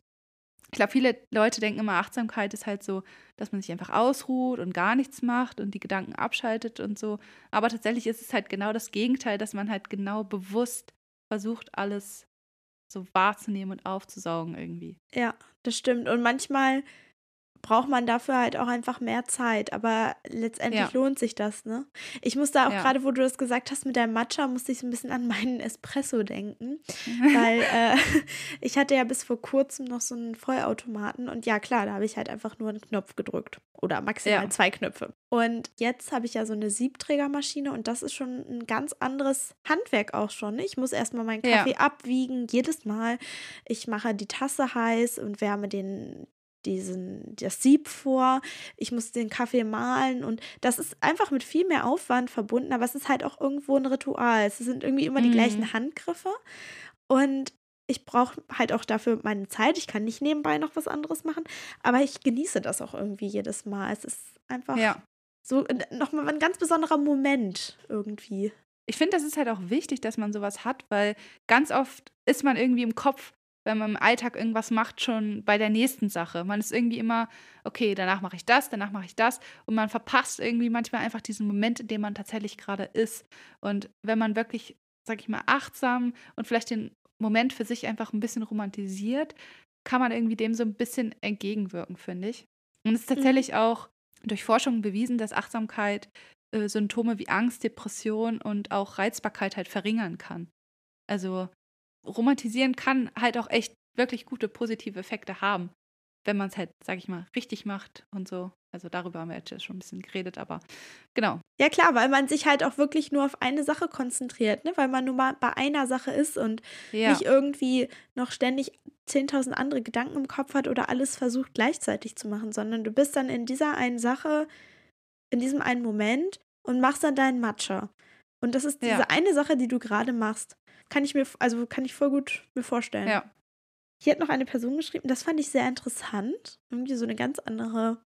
[SPEAKER 1] ich glaube, viele Leute denken immer, Achtsamkeit ist halt so, dass man sich einfach ausruht und gar nichts macht und die Gedanken abschaltet und so. Aber tatsächlich ist es halt genau das Gegenteil, dass man halt genau bewusst versucht, alles so wahrzunehmen und aufzusaugen irgendwie.
[SPEAKER 2] Ja, das stimmt. Und manchmal braucht man dafür halt auch einfach mehr Zeit, aber letztendlich
[SPEAKER 1] Ja.
[SPEAKER 2] lohnt sich das, ne? Ich muss da auch
[SPEAKER 1] Ja.
[SPEAKER 2] gerade, wo du das gesagt hast mit deinem Matcha, musste ich so ein bisschen an meinen Espresso denken, (laughs) weil äh, (laughs) ich hatte ja bis vor kurzem noch so einen Vollautomaten und ja klar, da habe ich halt einfach nur einen Knopf gedrückt oder maximal
[SPEAKER 1] Ja.
[SPEAKER 2] zwei Knöpfe. Und jetzt habe ich ja so eine Siebträgermaschine und das ist schon ein ganz anderes Handwerk auch schon. ne? Ich muss erstmal meinen. Kaffee abwiegen, jedes Mal. Ich mache die Tasse heiß und wärme den diesen, das Sieb vor, ich muss den Kaffee mahlen und das ist einfach mit viel mehr Aufwand verbunden, aber es ist halt auch irgendwo ein Ritual. Es sind irgendwie immer die
[SPEAKER 1] Mhm.
[SPEAKER 2] gleichen Handgriffe und ich brauche halt auch dafür meine Zeit. Ich kann nicht nebenbei noch was anderes machen, aber ich genieße das auch irgendwie jedes Mal. Es ist einfach
[SPEAKER 1] Ja.
[SPEAKER 2] so nochmal ein ganz besonderer Moment irgendwie.
[SPEAKER 1] Ich finde, das ist halt auch wichtig, dass man sowas hat, weil ganz oft ist man irgendwie im Kopf, wenn man im Alltag irgendwas macht, schon bei der nächsten Sache. Man ist irgendwie immer, okay, danach mache ich das, danach mache ich das und man verpasst irgendwie manchmal einfach diesen Moment, in dem man tatsächlich gerade ist. Und wenn man wirklich, sag ich mal, achtsam und vielleicht den Moment für sich einfach ein bisschen romantisiert, kann man irgendwie dem so ein bisschen entgegenwirken, finde ich. Und es ist tatsächlich auch durch Forschung bewiesen, dass Achtsamkeit äh, Symptome wie Angst, Depression und auch Reizbarkeit halt verringern kann. Also romantisieren kann halt auch echt wirklich gute positive Effekte haben, wenn man es halt, sag ich mal, richtig macht und so. Also darüber haben wir jetzt schon ein bisschen geredet, aber genau.
[SPEAKER 2] Ja klar, weil man sich halt auch wirklich nur auf eine Sache konzentriert, ne? weil man nur mal bei einer Sache ist und
[SPEAKER 1] Ja,
[SPEAKER 2] nicht irgendwie noch ständig 10.000 andere Gedanken im Kopf hat oder alles versucht gleichzeitig zu machen, sondern du bist dann in dieser einen Sache, in diesem einen Moment und machst dann deinen Matcha. Und das ist diese
[SPEAKER 1] Ja.
[SPEAKER 2] eine Sache, die du gerade machst. Kann ich mir, also kann ich voll gut mir vorstellen.
[SPEAKER 1] ja.
[SPEAKER 2] Hier hat noch eine Person geschrieben, das fand ich sehr interessant. Irgendwie so eine ganz andere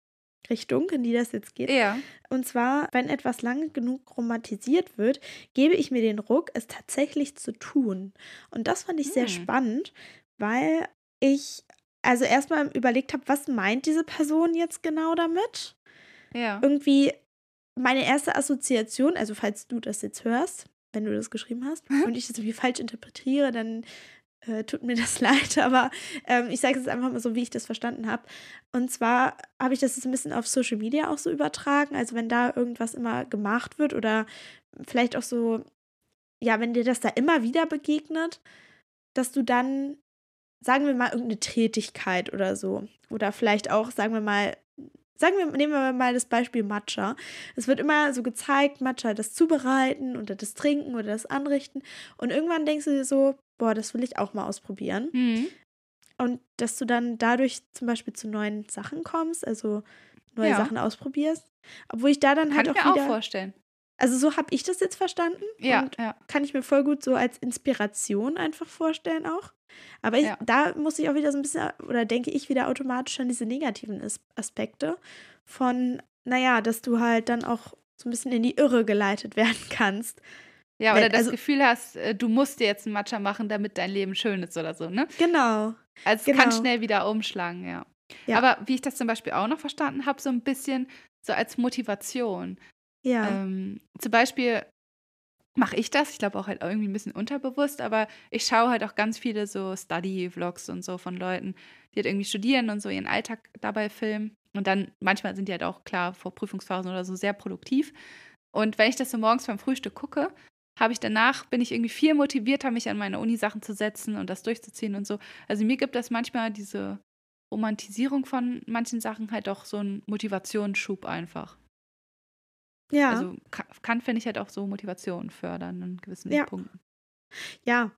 [SPEAKER 2] Richtung, in die das jetzt geht.
[SPEAKER 1] Ja.
[SPEAKER 2] Und zwar, wenn etwas lange genug romantisiert wird, gebe ich mir den Ruck, es tatsächlich zu tun. Und das fand ich sehr
[SPEAKER 1] Hm.
[SPEAKER 2] spannend, weil ich also erstmal überlegt habe, was meint diese Person jetzt genau damit?
[SPEAKER 1] Ja.
[SPEAKER 2] Irgendwie meine erste Assoziation, also falls du das jetzt hörst, wenn du das geschrieben hast und ich das irgendwie falsch interpretiere, dann äh, tut mir (laughs) das leid, aber ähm, ich sage es einfach mal so, wie ich das verstanden habe. Und zwar habe ich das jetzt ein bisschen auf Social Media auch so übertragen. Also wenn da irgendwas immer gemacht wird oder vielleicht auch so, ja, wenn dir das da immer wieder begegnet, dass du dann, sagen wir mal, irgendeine Tätigkeit oder so. Oder vielleicht auch, sagen wir mal, sagen wir, nehmen wir mal das Beispiel Matcha. Es wird immer so gezeigt, Matcha das Zubereiten oder das Trinken oder das Anrichten. Und irgendwann denkst du dir so, boah, das will ich auch mal ausprobieren.
[SPEAKER 1] Mhm.
[SPEAKER 2] Und dass du dann dadurch zum Beispiel zu neuen Sachen kommst, also neue
[SPEAKER 1] Ja.
[SPEAKER 2] Sachen ausprobierst. Obwohl ich da dann
[SPEAKER 1] Kann
[SPEAKER 2] halt
[SPEAKER 1] ich
[SPEAKER 2] auch
[SPEAKER 1] mir auch
[SPEAKER 2] wieder.
[SPEAKER 1] vorstellen.
[SPEAKER 2] Also so habe ich das jetzt verstanden.
[SPEAKER 1] Ja,
[SPEAKER 2] Und
[SPEAKER 1] ja.
[SPEAKER 2] kann ich mir voll gut so als Inspiration einfach vorstellen auch. Aber ich,
[SPEAKER 1] Ja.
[SPEAKER 2] da muss ich auch wieder so ein bisschen, oder denke ich wieder automatisch an diese negativen As- Aspekte von, naja, dass du halt dann auch so ein bisschen in die Irre geleitet (laughs) werden kannst.
[SPEAKER 1] Ja,
[SPEAKER 2] Wenn-
[SPEAKER 1] oder das
[SPEAKER 2] also-
[SPEAKER 1] Gefühl hast, äh, du musst dir jetzt einen Matcha machen, damit dein Leben schön ist oder so, ne?
[SPEAKER 2] Genau.
[SPEAKER 1] Also es kann
[SPEAKER 2] Genau.
[SPEAKER 1] schnell wieder umschlagen, ja.
[SPEAKER 2] Ja.
[SPEAKER 1] Aber wie ich das zum Beispiel auch noch verstanden habe, so ein bisschen so als Motivation.
[SPEAKER 2] Ja.
[SPEAKER 1] Ähm, zum Beispiel mache ich das, ich glaube auch halt irgendwie ein bisschen unterbewusst, aber ich schaue halt auch ganz viele so Study-Vlogs und so von Leuten, die halt irgendwie studieren und so ihren Alltag dabei filmen. Und dann manchmal sind die halt auch klar vor Prüfungsphasen oder so sehr produktiv. Und wenn ich das so morgens beim Frühstück gucke, habe ich danach, bin ich irgendwie viel motivierter, mich an meine Uni-Sachen zu setzen und das durchzuziehen und so. Also mir gibt das manchmal diese Romantisierung von manchen Sachen halt auch so einen Motivationsschub einfach.
[SPEAKER 2] Ja.
[SPEAKER 1] Also kann, kann finde ich halt auch so Motivation fördern in gewissen
[SPEAKER 2] Ja.
[SPEAKER 1] Punkten.
[SPEAKER 2] ja.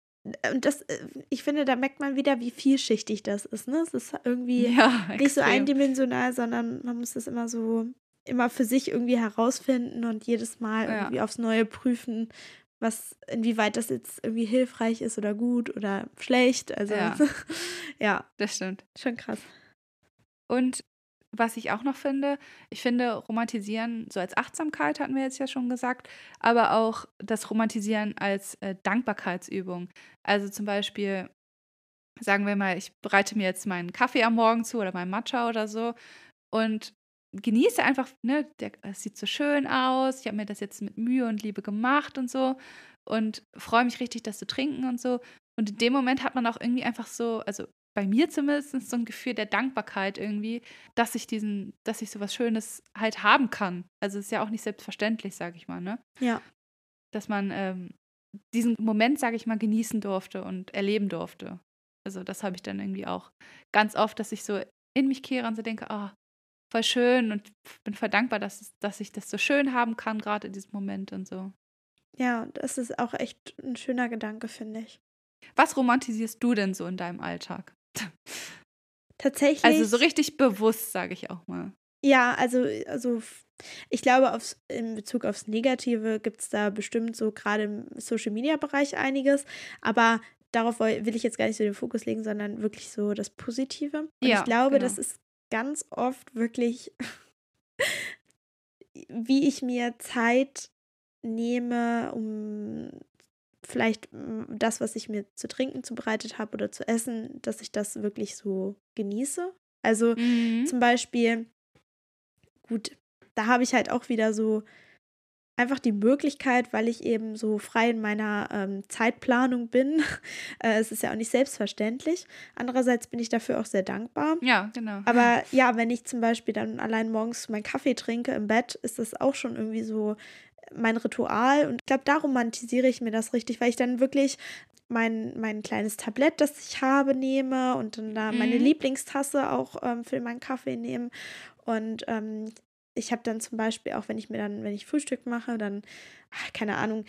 [SPEAKER 2] Und das, äh, ich finde, da merkt man wieder, wie vielschichtig das ist. Ne? Es ist irgendwie (laughs)
[SPEAKER 1] Ja,
[SPEAKER 2] nicht so eindimensional, sondern man muss das immer so, immer für sich irgendwie herausfinden und jedes Mal
[SPEAKER 1] Ja.
[SPEAKER 2] irgendwie aufs Neue prüfen, was, inwieweit das jetzt irgendwie hilfreich ist oder gut oder schlecht. Also,
[SPEAKER 1] Ja. (laughs)
[SPEAKER 2] ja,
[SPEAKER 1] Das stimmt.
[SPEAKER 2] schon krass.
[SPEAKER 1] Und was ich auch noch finde, ich finde Romantisieren so als Achtsamkeit hatten wir jetzt ja schon gesagt, aber auch das Romantisieren als äh, Dankbarkeitsübung. Also zum Beispiel, sagen wir mal, ich bereite mir jetzt meinen Kaffee am Morgen zu oder meinen Matcha oder so und genieße einfach, ne, es sieht so schön aus, ich habe mir das jetzt mit Mühe und Liebe gemacht und so und freue mich richtig, das zu trinken und so. Und in dem Moment hat man auch irgendwie einfach so, also bei mir zumindest so ein Gefühl der Dankbarkeit irgendwie, dass ich diesen, dass ich sowas Schönes halt haben kann. Also ist ja auch nicht selbstverständlich, sage ich mal, ne?
[SPEAKER 2] Ja.
[SPEAKER 1] Dass man ähm, diesen Moment, sage ich mal, genießen durfte und erleben durfte. Also das habe ich dann irgendwie auch ganz oft, dass ich so in mich kehre und so denke, ah, voll schön und bin voll dankbar, dass, es, dass ich das so schön haben kann, gerade in diesem Moment und so.
[SPEAKER 2] Ja, das ist auch echt ein schöner Gedanke, finde ich.
[SPEAKER 1] Was romantisierst du denn so in deinem Alltag?
[SPEAKER 2] Tatsächlich.
[SPEAKER 1] Also so richtig bewusst, sage ich auch mal.
[SPEAKER 2] Ja, also, also ich glaube, aufs, in Bezug aufs Negative gibt es da bestimmt so gerade im Social-Media-Bereich einiges. Aber darauf will ich jetzt gar nicht so den Fokus legen, sondern wirklich so das Positive. Und
[SPEAKER 1] Ja,
[SPEAKER 2] ich glaube,
[SPEAKER 1] genau.
[SPEAKER 2] das ist ganz oft wirklich, (laughs) wie ich mir Zeit nehme, um vielleicht mm, das, was ich mir zu trinken zubereitet habe oder zu essen, dass ich das wirklich so genieße. Also
[SPEAKER 1] Mhm.
[SPEAKER 2] zum Beispiel, gut, da habe ich halt auch wieder so einfach die Möglichkeit, weil ich eben so frei in meiner ähm, Zeitplanung bin. (laughs) äh, es ist ja auch nicht selbstverständlich. Andererseits bin ich dafür auch sehr dankbar.
[SPEAKER 1] Ja, genau.
[SPEAKER 2] Aber (laughs) ja, wenn ich zum Beispiel dann allein morgens meinen Kaffee trinke im Bett, ist das auch schon irgendwie so mein Ritual. Und ich glaube, da romantisiere ich mir das richtig, weil ich dann wirklich mein, mein kleines Tablett, das ich habe, nehme und dann da meine
[SPEAKER 1] Mhm.
[SPEAKER 2] Lieblingstasse auch ähm, für meinen Kaffee nehme. Und ähm, ich habe dann zum Beispiel auch, wenn ich mir dann, wenn ich Frühstück mache, dann, ach, keine Ahnung,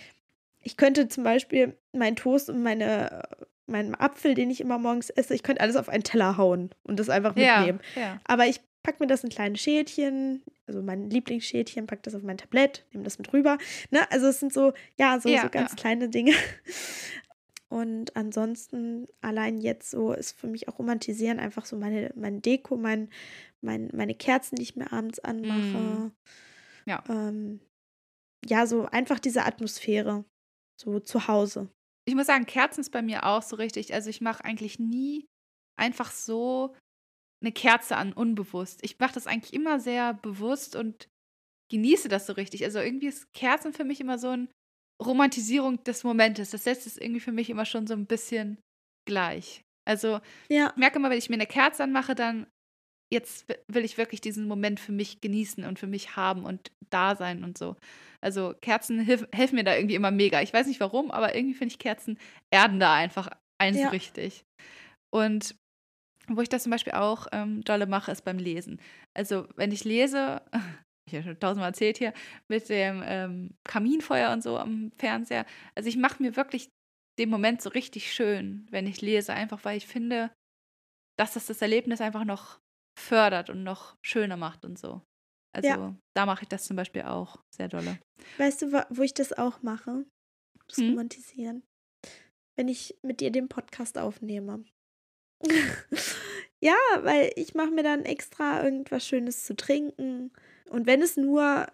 [SPEAKER 2] ich könnte zum Beispiel meinen Toast und meine, meinen Apfel, den ich immer morgens esse, ich könnte alles auf einen Teller hauen und das einfach
[SPEAKER 1] ja,
[SPEAKER 2] mitnehmen.
[SPEAKER 1] ja.
[SPEAKER 2] Aber ich packe mir das in kleine Schälchen, also mein Lieblingsschälchen, packe das auf mein Tablett, nehme das mit rüber. Ne? Also es sind so, ja, so,
[SPEAKER 1] Ja,
[SPEAKER 2] so ganz
[SPEAKER 1] ja.
[SPEAKER 2] kleine Dinge. Und ansonsten, allein jetzt so ist für mich auch romantisieren einfach so meine, meine Deko, mein, mein, meine Kerzen, die ich mir abends anmache.
[SPEAKER 1] Mm. Ja.
[SPEAKER 2] Ähm, ja, so einfach diese Atmosphäre, so zu Hause.
[SPEAKER 1] Ich muss sagen, Kerzen ist bei mir auch so richtig. Also ich mache eigentlich nie einfach so eine Kerze an, unbewusst. Ich mache das eigentlich immer sehr bewusst und genieße das so richtig. Also irgendwie ist Kerzen für mich immer so eine Romantisierung des Momentes. Das setzt es irgendwie für mich immer schon so ein bisschen gleich. Also
[SPEAKER 2] Ja,
[SPEAKER 1] ich merke immer, wenn ich mir eine Kerze anmache, dann jetzt will ich wirklich diesen Moment für mich genießen und für mich haben und da sein und so. Also Kerzen hilf, helfen mir da irgendwie immer mega. Ich weiß nicht warum, aber irgendwie finde ich Kerzen erden da einfach eins
[SPEAKER 2] Ja.
[SPEAKER 1] richtig. Und wo ich das zum Beispiel auch ähm, dolle mache, ist beim Lesen. Also wenn ich lese, (laughs) ich habe schon tausendmal erzählt hier, mit dem ähm, Kaminfeuer und so am Fernseher. Also ich mache mir wirklich den Moment so richtig schön, wenn ich lese, einfach weil ich finde, dass das das Erlebnis einfach noch fördert und noch schöner macht und so. Also
[SPEAKER 2] Ja.
[SPEAKER 1] da mache ich das zum Beispiel auch sehr dolle.
[SPEAKER 2] weißt du, wo ich das auch mache? Das
[SPEAKER 1] Hm?
[SPEAKER 2] Romantisieren. Wenn ich mit dir den Podcast aufnehme. (laughs) ja, weil ich mache mir dann extra irgendwas Schönes zu trinken. Und wenn es nur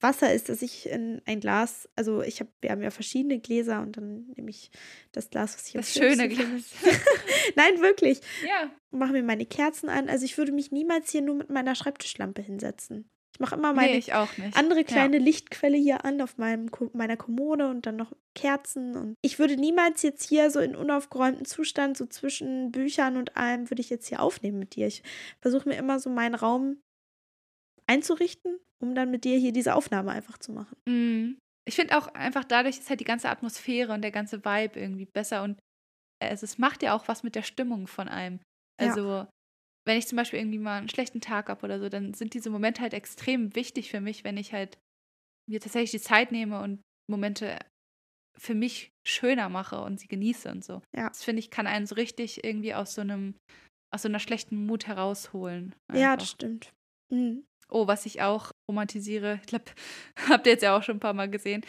[SPEAKER 2] Wasser ist, dass ich in ein Glas, also ich habe, wir haben ja verschiedene Gläser und dann nehme ich das Glas, was ich
[SPEAKER 1] Das schöne Glas. (laughs)
[SPEAKER 2] Nein, wirklich.
[SPEAKER 1] ja.
[SPEAKER 2] Mache mir meine Kerzen an. Also ich würde mich niemals hier nur mit meiner Schreibtischlampe hinsetzen. Ich mache immer meine
[SPEAKER 1] Nee, ich auch nicht.
[SPEAKER 2] andere kleine Lichtquelle hier an auf meinem, meiner Kommode und dann noch Kerzen. Und ich würde niemals jetzt hier so in unaufgeräumtem Zustand, so zwischen Büchern und allem, würde ich jetzt hier aufnehmen mit dir. Ich versuche mir immer so meinen Raum einzurichten, um dann mit dir hier diese Aufnahme einfach zu machen.
[SPEAKER 1] Ja. Mm. Ich finde auch einfach dadurch ist halt die ganze Atmosphäre und der ganze Vibe irgendwie besser und äh, es, es macht ja auch was mit der Stimmung von einem.
[SPEAKER 2] Ja.
[SPEAKER 1] Wenn ich zum Beispiel irgendwie mal einen schlechten Tag habe oder so, dann sind diese Momente halt extrem wichtig für mich, wenn ich halt mir tatsächlich die Zeit nehme und Momente für mich schöner mache und sie genieße und so.
[SPEAKER 2] Ja.
[SPEAKER 1] Das finde ich, kann einen so richtig irgendwie aus so einem, aus so einer schlechten Mut herausholen.
[SPEAKER 2] Ja,
[SPEAKER 1] einfach.
[SPEAKER 2] das stimmt. Mhm.
[SPEAKER 1] Oh, was ich auch romantisiere, ich glaube, (laughs) habt ihr jetzt ja auch schon ein paar Mal gesehen,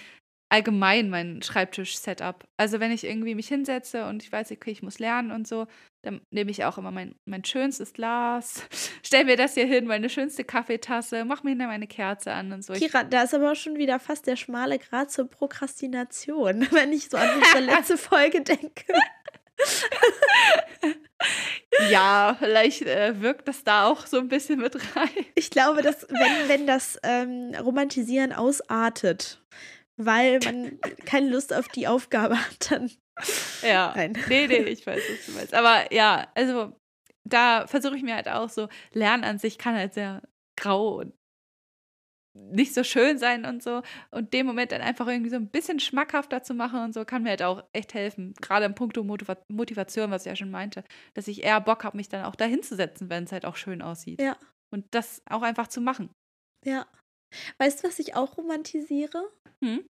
[SPEAKER 1] allgemein mein Schreibtisch-Setup. Also wenn ich irgendwie mich hinsetze und ich weiß, okay, ich muss lernen und so, dann nehme ich auch immer mein, mein schönstes Glas, (laughs) stell mir das hier hin, meine schönste Kaffeetasse, mach mir hinter meine Kerze an und so.
[SPEAKER 2] Kira, da ist aber auch schon wieder fast der schmale Grad zur Prokrastination, (laughs) wenn ich so an unsere (laughs) letzte Folge denke.
[SPEAKER 1] ja, vielleicht äh, wirkt das da auch so ein bisschen mit rein.
[SPEAKER 2] Ich glaube, dass wenn, wenn das ähm, Romantisieren ausartet, weil man keine Lust auf die Aufgabe hat, dann
[SPEAKER 1] Ja. (laughs)
[SPEAKER 2] nein.
[SPEAKER 1] Nee, nee, ich weiß, was du meinst. Aber ja, also da versuche ich mir halt auch so, Lernen an sich kann halt sehr grau und nicht so schön sein und so. Und den Moment dann einfach irgendwie so ein bisschen schmackhafter zu machen und so, kann mir halt auch echt helfen. Gerade im Punkto Motiva Motivation, was ich ja schon meinte, dass ich eher Bock habe, mich dann auch dahin zu setzen, wenn es halt auch schön aussieht.
[SPEAKER 2] Ja.
[SPEAKER 1] Und das auch einfach zu machen.
[SPEAKER 2] Ja. Weißt du, was ich auch romantisiere?
[SPEAKER 1] Hm?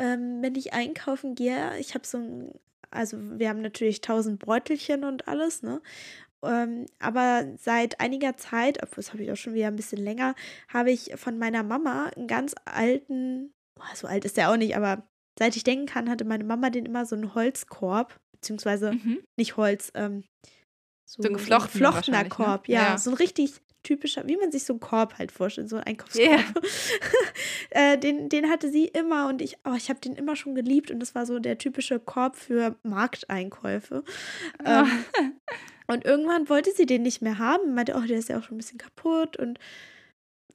[SPEAKER 2] Ähm, wenn ich einkaufen gehe, ich habe so ein, also wir haben natürlich tausend Beutelchen und alles, ne? Ähm, aber seit einiger Zeit, obwohl das habe ich auch schon wieder ein bisschen länger, habe ich von meiner Mama einen ganz alten, boah, so alt ist der auch nicht, aber seit ich denken kann, hatte meine Mama den immer so einen Holzkorb, beziehungsweise
[SPEAKER 1] Mhm.
[SPEAKER 2] nicht Holz, ähm, so,
[SPEAKER 1] So ein geflochtener
[SPEAKER 2] geflochtener
[SPEAKER 1] wahrscheinlich, ne?
[SPEAKER 2] Korb, ja,
[SPEAKER 1] Ja.
[SPEAKER 2] so ein richtig typischer, wie man sich so einen Korb halt vorstellt, so ein Einkaufskorb.
[SPEAKER 1] Ja. (laughs)
[SPEAKER 2] äh, den, den hatte sie immer und ich, oh, ich habe den immer schon geliebt und das war so der typische Korb für Markteinkäufe. Ähm, und irgendwann wollte sie den nicht mehr haben, meinte, oh, der ist ja auch schon ein bisschen kaputt und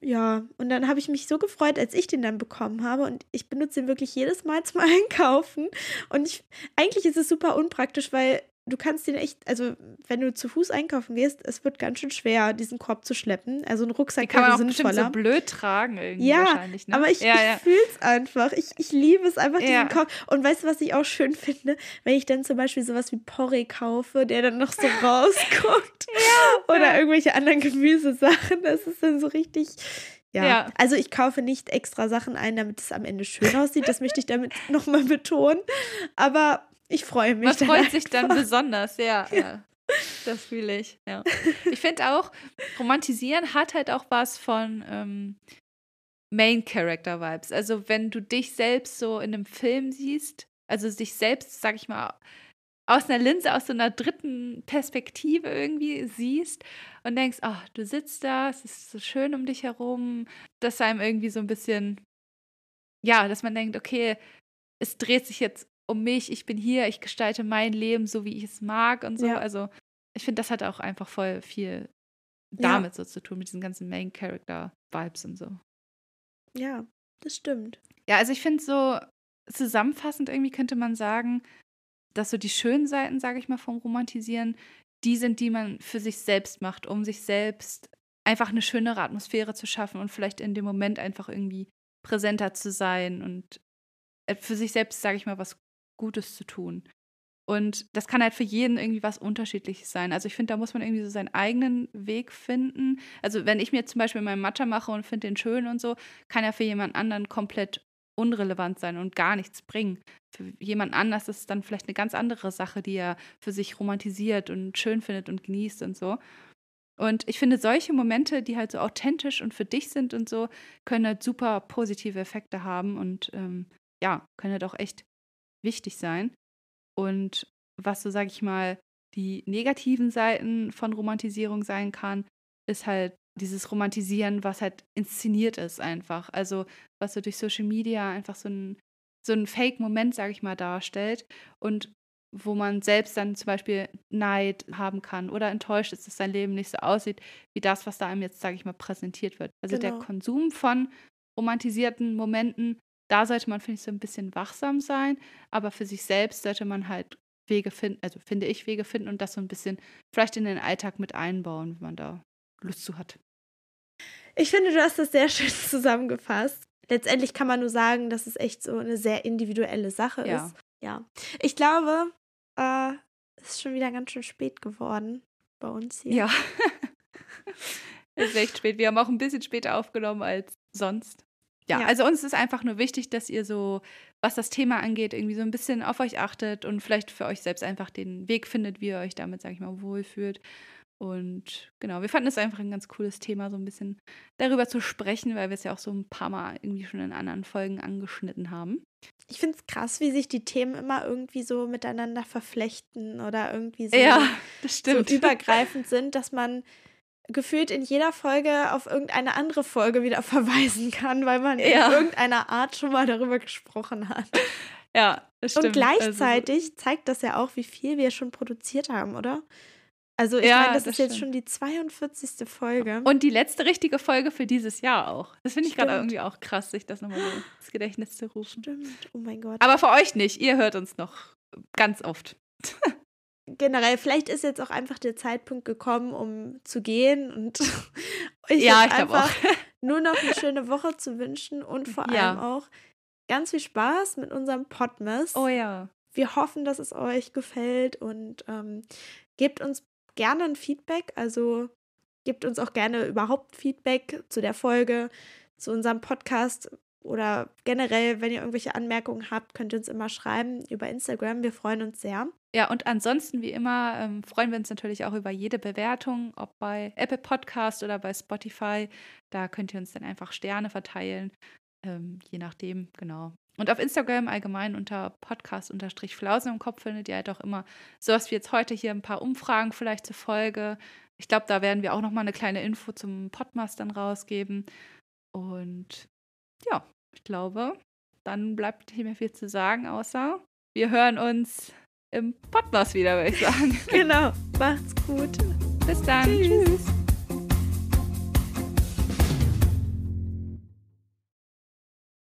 [SPEAKER 2] ja, und dann habe ich mich so gefreut, als ich den dann bekommen habe und ich benutze den wirklich jedes Mal (laughs) zum Einkaufen und ich, eigentlich ist es super unpraktisch, weil du kannst den echt, also wenn du zu Fuß einkaufen gehst, es wird ganz schön schwer, diesen Korb zu schleppen. Also ein Rucksack
[SPEAKER 1] kann man auch
[SPEAKER 2] sinnvoller.
[SPEAKER 1] so blöd tragen irgendwie
[SPEAKER 2] Ja,
[SPEAKER 1] wahrscheinlich. Ne?
[SPEAKER 2] Aber ich,
[SPEAKER 1] ja,
[SPEAKER 2] ich
[SPEAKER 1] ja.
[SPEAKER 2] fühle es einfach. Ich, ich liebe es einfach, diesen
[SPEAKER 1] Ja.
[SPEAKER 2] Korb. Und weißt du, was ich auch schön finde? Wenn ich dann zum Beispiel sowas wie Porree kaufe, der dann noch so (laughs) rausguckt. Oder
[SPEAKER 1] ja.
[SPEAKER 2] irgendwelche anderen Gemüsesachen. Das ist dann so richtig. Ja.
[SPEAKER 1] Ja.
[SPEAKER 2] Also ich kaufe nicht extra Sachen ein, damit es am Ende schön aussieht. Das möchte ich damit nochmal betonen. Aber ich freue mich.
[SPEAKER 1] Man freut sich dann besonders, ja. (laughs) ja. Das fühle ich, ja. Ich finde auch, Romantisieren hat halt auch was von ähm, Main-Character-Vibes. Also wenn du dich selbst so in einem Film siehst, also dich selbst, sag ich mal, aus einer Linse, aus so einer dritten Perspektive irgendwie siehst und denkst, ach, du sitzt da, es ist so schön um dich herum, dass einem irgendwie so ein bisschen, ja, dass man denkt, okay, es dreht sich jetzt um mich, ich bin hier, ich gestalte mein Leben so, wie ich es mag und so.
[SPEAKER 2] Ja.
[SPEAKER 1] Also ich finde, das hat auch einfach voll viel
[SPEAKER 2] Ja.
[SPEAKER 1] damit so zu tun, mit diesen ganzen Main-Character-Vibes und so.
[SPEAKER 2] Ja, das stimmt.
[SPEAKER 1] Ja, also ich finde so zusammenfassend irgendwie könnte man sagen, dass so die schönen Seiten, sage ich mal, vom Romantisieren, die sind, die man für sich selbst macht, um sich selbst einfach eine schönere Atmosphäre zu schaffen und vielleicht in dem Moment einfach irgendwie präsenter zu sein und äh, für sich selbst, sage ich mal, was Gutes zu tun. Und das kann halt für jeden irgendwie was Unterschiedliches sein. Also ich finde, da muss man irgendwie so seinen eigenen Weg finden. Also wenn ich mir zum Beispiel meinen Matcha mache und finde den schön und so, kann er für jemand anderen komplett unrelevant sein und gar nichts bringen. Für jemand anders ist es dann vielleicht eine ganz andere Sache, die er für sich romantisiert und schön findet und genießt und so. Und ich finde, solche Momente, die halt so authentisch und für dich sind und so, können halt super positive Effekte haben und ähm, ja, können halt auch echt wichtig sein. Und was so, sag ich mal, die negativen Seiten von Romantisierung sein kann, ist halt dieses Romantisieren, was halt inszeniert ist einfach. Also was so durch Social Media einfach so ein, so ein Fake-Moment, sag ich mal, darstellt und wo man selbst dann zum Beispiel Neid haben kann oder enttäuscht ist, dass sein Leben nicht so aussieht, wie das, was da einem jetzt, sage ich mal, präsentiert wird. Also
[SPEAKER 2] Genau.
[SPEAKER 1] der Konsum von romantisierten Momenten, da sollte man, finde ich, so ein bisschen wachsam sein, aber für sich selbst sollte man halt Wege finden, also finde ich Wege finden und das so ein bisschen vielleicht in den Alltag mit einbauen, wenn man da Lust zu hat.
[SPEAKER 2] Ich finde, du hast das sehr (laughs) schön zusammengefasst. Letztendlich kann man nur sagen, dass es echt so eine sehr individuelle Sache
[SPEAKER 1] Ja.
[SPEAKER 2] ist. Ja. Ich glaube, äh, es ist schon wieder ganz schön spät geworden bei uns hier.
[SPEAKER 1] Ja. (laughs) es ist echt spät. Wir haben auch ein bisschen später aufgenommen als sonst. Ja,
[SPEAKER 2] Ja.
[SPEAKER 1] also uns ist einfach nur wichtig, dass ihr so, was das Thema angeht, irgendwie so ein bisschen auf euch achtet und vielleicht für euch selbst einfach den Weg findet, wie ihr euch damit, sag ich mal, wohlfühlt. Und genau, wir fanden es einfach ein ganz cooles Thema, so ein bisschen darüber zu sprechen, weil wir es ja auch so ein paar Mal irgendwie schon in anderen Folgen angeschnitten haben.
[SPEAKER 2] Ich finde es krass, wie sich die Themen immer irgendwie so miteinander verflechten oder irgendwie so,
[SPEAKER 1] Ja, (laughs)
[SPEAKER 2] so übergreifend sind, dass man gefühlt in jeder Folge auf irgendeine andere Folge wieder (laughs) verweisen kann, weil man
[SPEAKER 1] Ja.
[SPEAKER 2] in irgendeiner Art schon mal darüber gesprochen hat.
[SPEAKER 1] ja, das stimmt.
[SPEAKER 2] Und gleichzeitig
[SPEAKER 1] Also,
[SPEAKER 2] zeigt das ja auch, wie viel wir schon produziert haben, oder? Also ich
[SPEAKER 1] Ja,
[SPEAKER 2] meine, das,
[SPEAKER 1] das
[SPEAKER 2] ist jetzt
[SPEAKER 1] stimmt.
[SPEAKER 2] schon die 42. Folge.
[SPEAKER 1] Und die letzte richtige Folge für dieses Jahr auch. Das finde ich gerade irgendwie auch krass, sich das nochmal so ins Gedächtnis zu rufen.
[SPEAKER 2] Stimmt, oh mein Gott.
[SPEAKER 1] Aber für euch nicht. Ihr hört uns noch ganz oft. (laughs)
[SPEAKER 2] Generell, vielleicht ist jetzt auch einfach der Zeitpunkt gekommen, um zu gehen und (laughs) euch
[SPEAKER 1] ja,
[SPEAKER 2] einfach (laughs) nur noch eine schöne Woche zu wünschen und vor
[SPEAKER 1] Ja.
[SPEAKER 2] allem auch ganz viel Spaß mit unserem Podmas.
[SPEAKER 1] Oh ja.
[SPEAKER 2] Wir hoffen, dass es euch gefällt und ähm, gebt uns gerne ein Feedback. Also gebt uns auch gerne überhaupt Feedback zu der Folge, zu unserem Podcast. Oder generell, wenn ihr irgendwelche Anmerkungen habt, könnt ihr uns immer schreiben über Instagram. Wir freuen uns sehr.
[SPEAKER 1] Ja, und ansonsten, wie immer, ähm, freuen wir uns natürlich auch über jede Bewertung, ob bei Apple Podcast oder bei Spotify. Da könnt ihr uns dann einfach Sterne verteilen, ähm, je nachdem, genau. Und auf Instagram allgemein unter Podcast-Flausen im Kopf findet ihr halt auch immer sowas wie jetzt heute hier ein paar Umfragen vielleicht zur Folge. Ich glaube, da werden wir auch nochmal eine kleine Info zum Podmas dann rausgeben. Und ja, ich glaube, dann bleibt nicht mehr viel zu sagen, außer wir hören uns im Podcast wieder, würde ich sagen. (laughs)
[SPEAKER 2] genau. Macht's gut.
[SPEAKER 1] Bis dann. Tschüss. Tschüss.